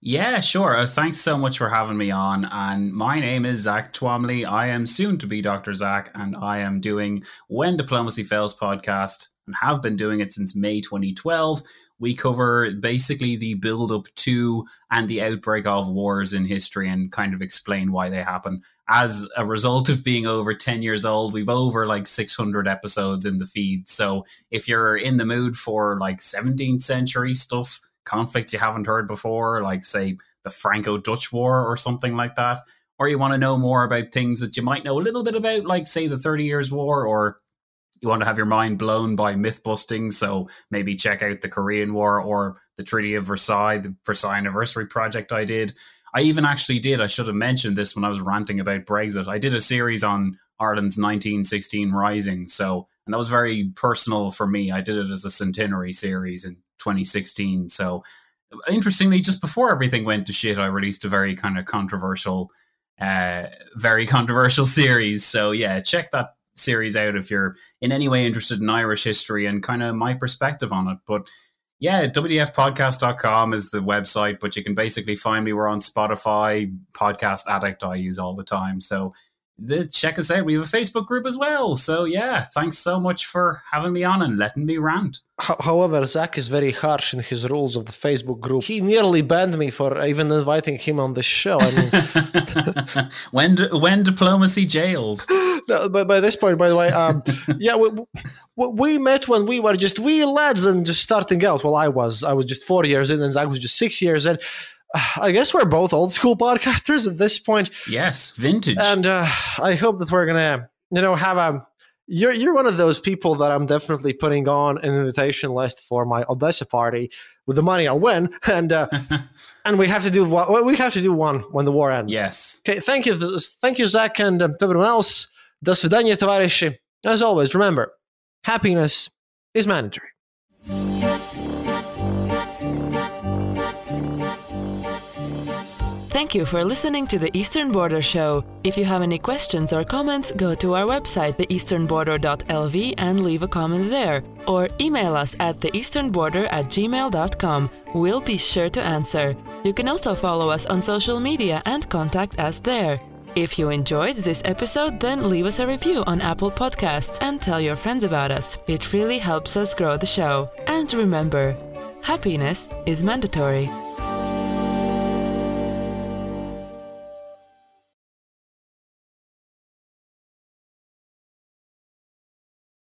yeah, sure. Uh, thanks so much for having me on. And my name is Zack Twamley. I am soon to be Dr. Zack, and I am doing When Diplomacy Fails podcast and have been doing it since May 2012. We cover basically the build up to and the outbreak of wars in history and kind of explain why they happen. As a result of being over 10 years old, we've over like 600 episodes in the feed. So if you're in the mood for like 17th century stuff, conflicts you haven't heard before, like say the Franco Dutch War or something like that, or you want to know more about things that you might know a little bit about, like say the Thirty Years' War or you want to have your mind blown by myth busting, so maybe check out the Korean War or the Treaty of Versailles, the Versailles Anniversary project I did. I even actually did, I should have mentioned this when I was ranting about Brexit. I did a series on Ireland's 1916 Rising. So, and that was very personal for me. I did it as a centenary series in 2016. So, interestingly, just before everything went to shit, I released a very kind of controversial, uh, very (laughs) controversial series. So, yeah, check that series out if you're in any way interested in Irish history and kind of my perspective on it. But yeah, WDFpodcast.com is the website, but you can basically find me. We're on Spotify, Podcast Addict, I use all the time. So the, check us out. We have a Facebook group as well. So yeah, thanks so much for having me on and letting me rant. However, Zack is very harsh in his rules of the Facebook group. He nearly banned me for even inviting him on the show. I mean, (laughs) when when diplomacy jails. (laughs) No, but by this point, by the way, um, (laughs) yeah, we, we, met when we were just wee lads and just starting out. Well, I was I was just four years in, and Zack was just six years in. I guess we're both old school (laughs) podcasters at this point. Yes, vintage. And uh, I hope that we're gonna, you know, have a. You're you're one of those people that I'm definitely putting on an invitation list for my Odessa party with the money I'll win, (laughs) and uh, (laughs) and we have to do what We have to do one when the war ends. Yes. Okay. Thank you, thank you, Zack, and um, everyone else. До свидания, товарищи. As always, remember, happiness is mandatory. Thank you for listening to the Eastern Border Show. If you have any questions or comments, go to our website, theeasternborder.lv, and leave a comment there. Or email us at theeasternborder at gmail.com. We'll be sure to answer. You can also follow us on social media and contact us there. If you enjoyed this episode, then leave us a review on Apple Podcasts and tell your friends about us. It really helps us grow the show. And remember, happiness is mandatory.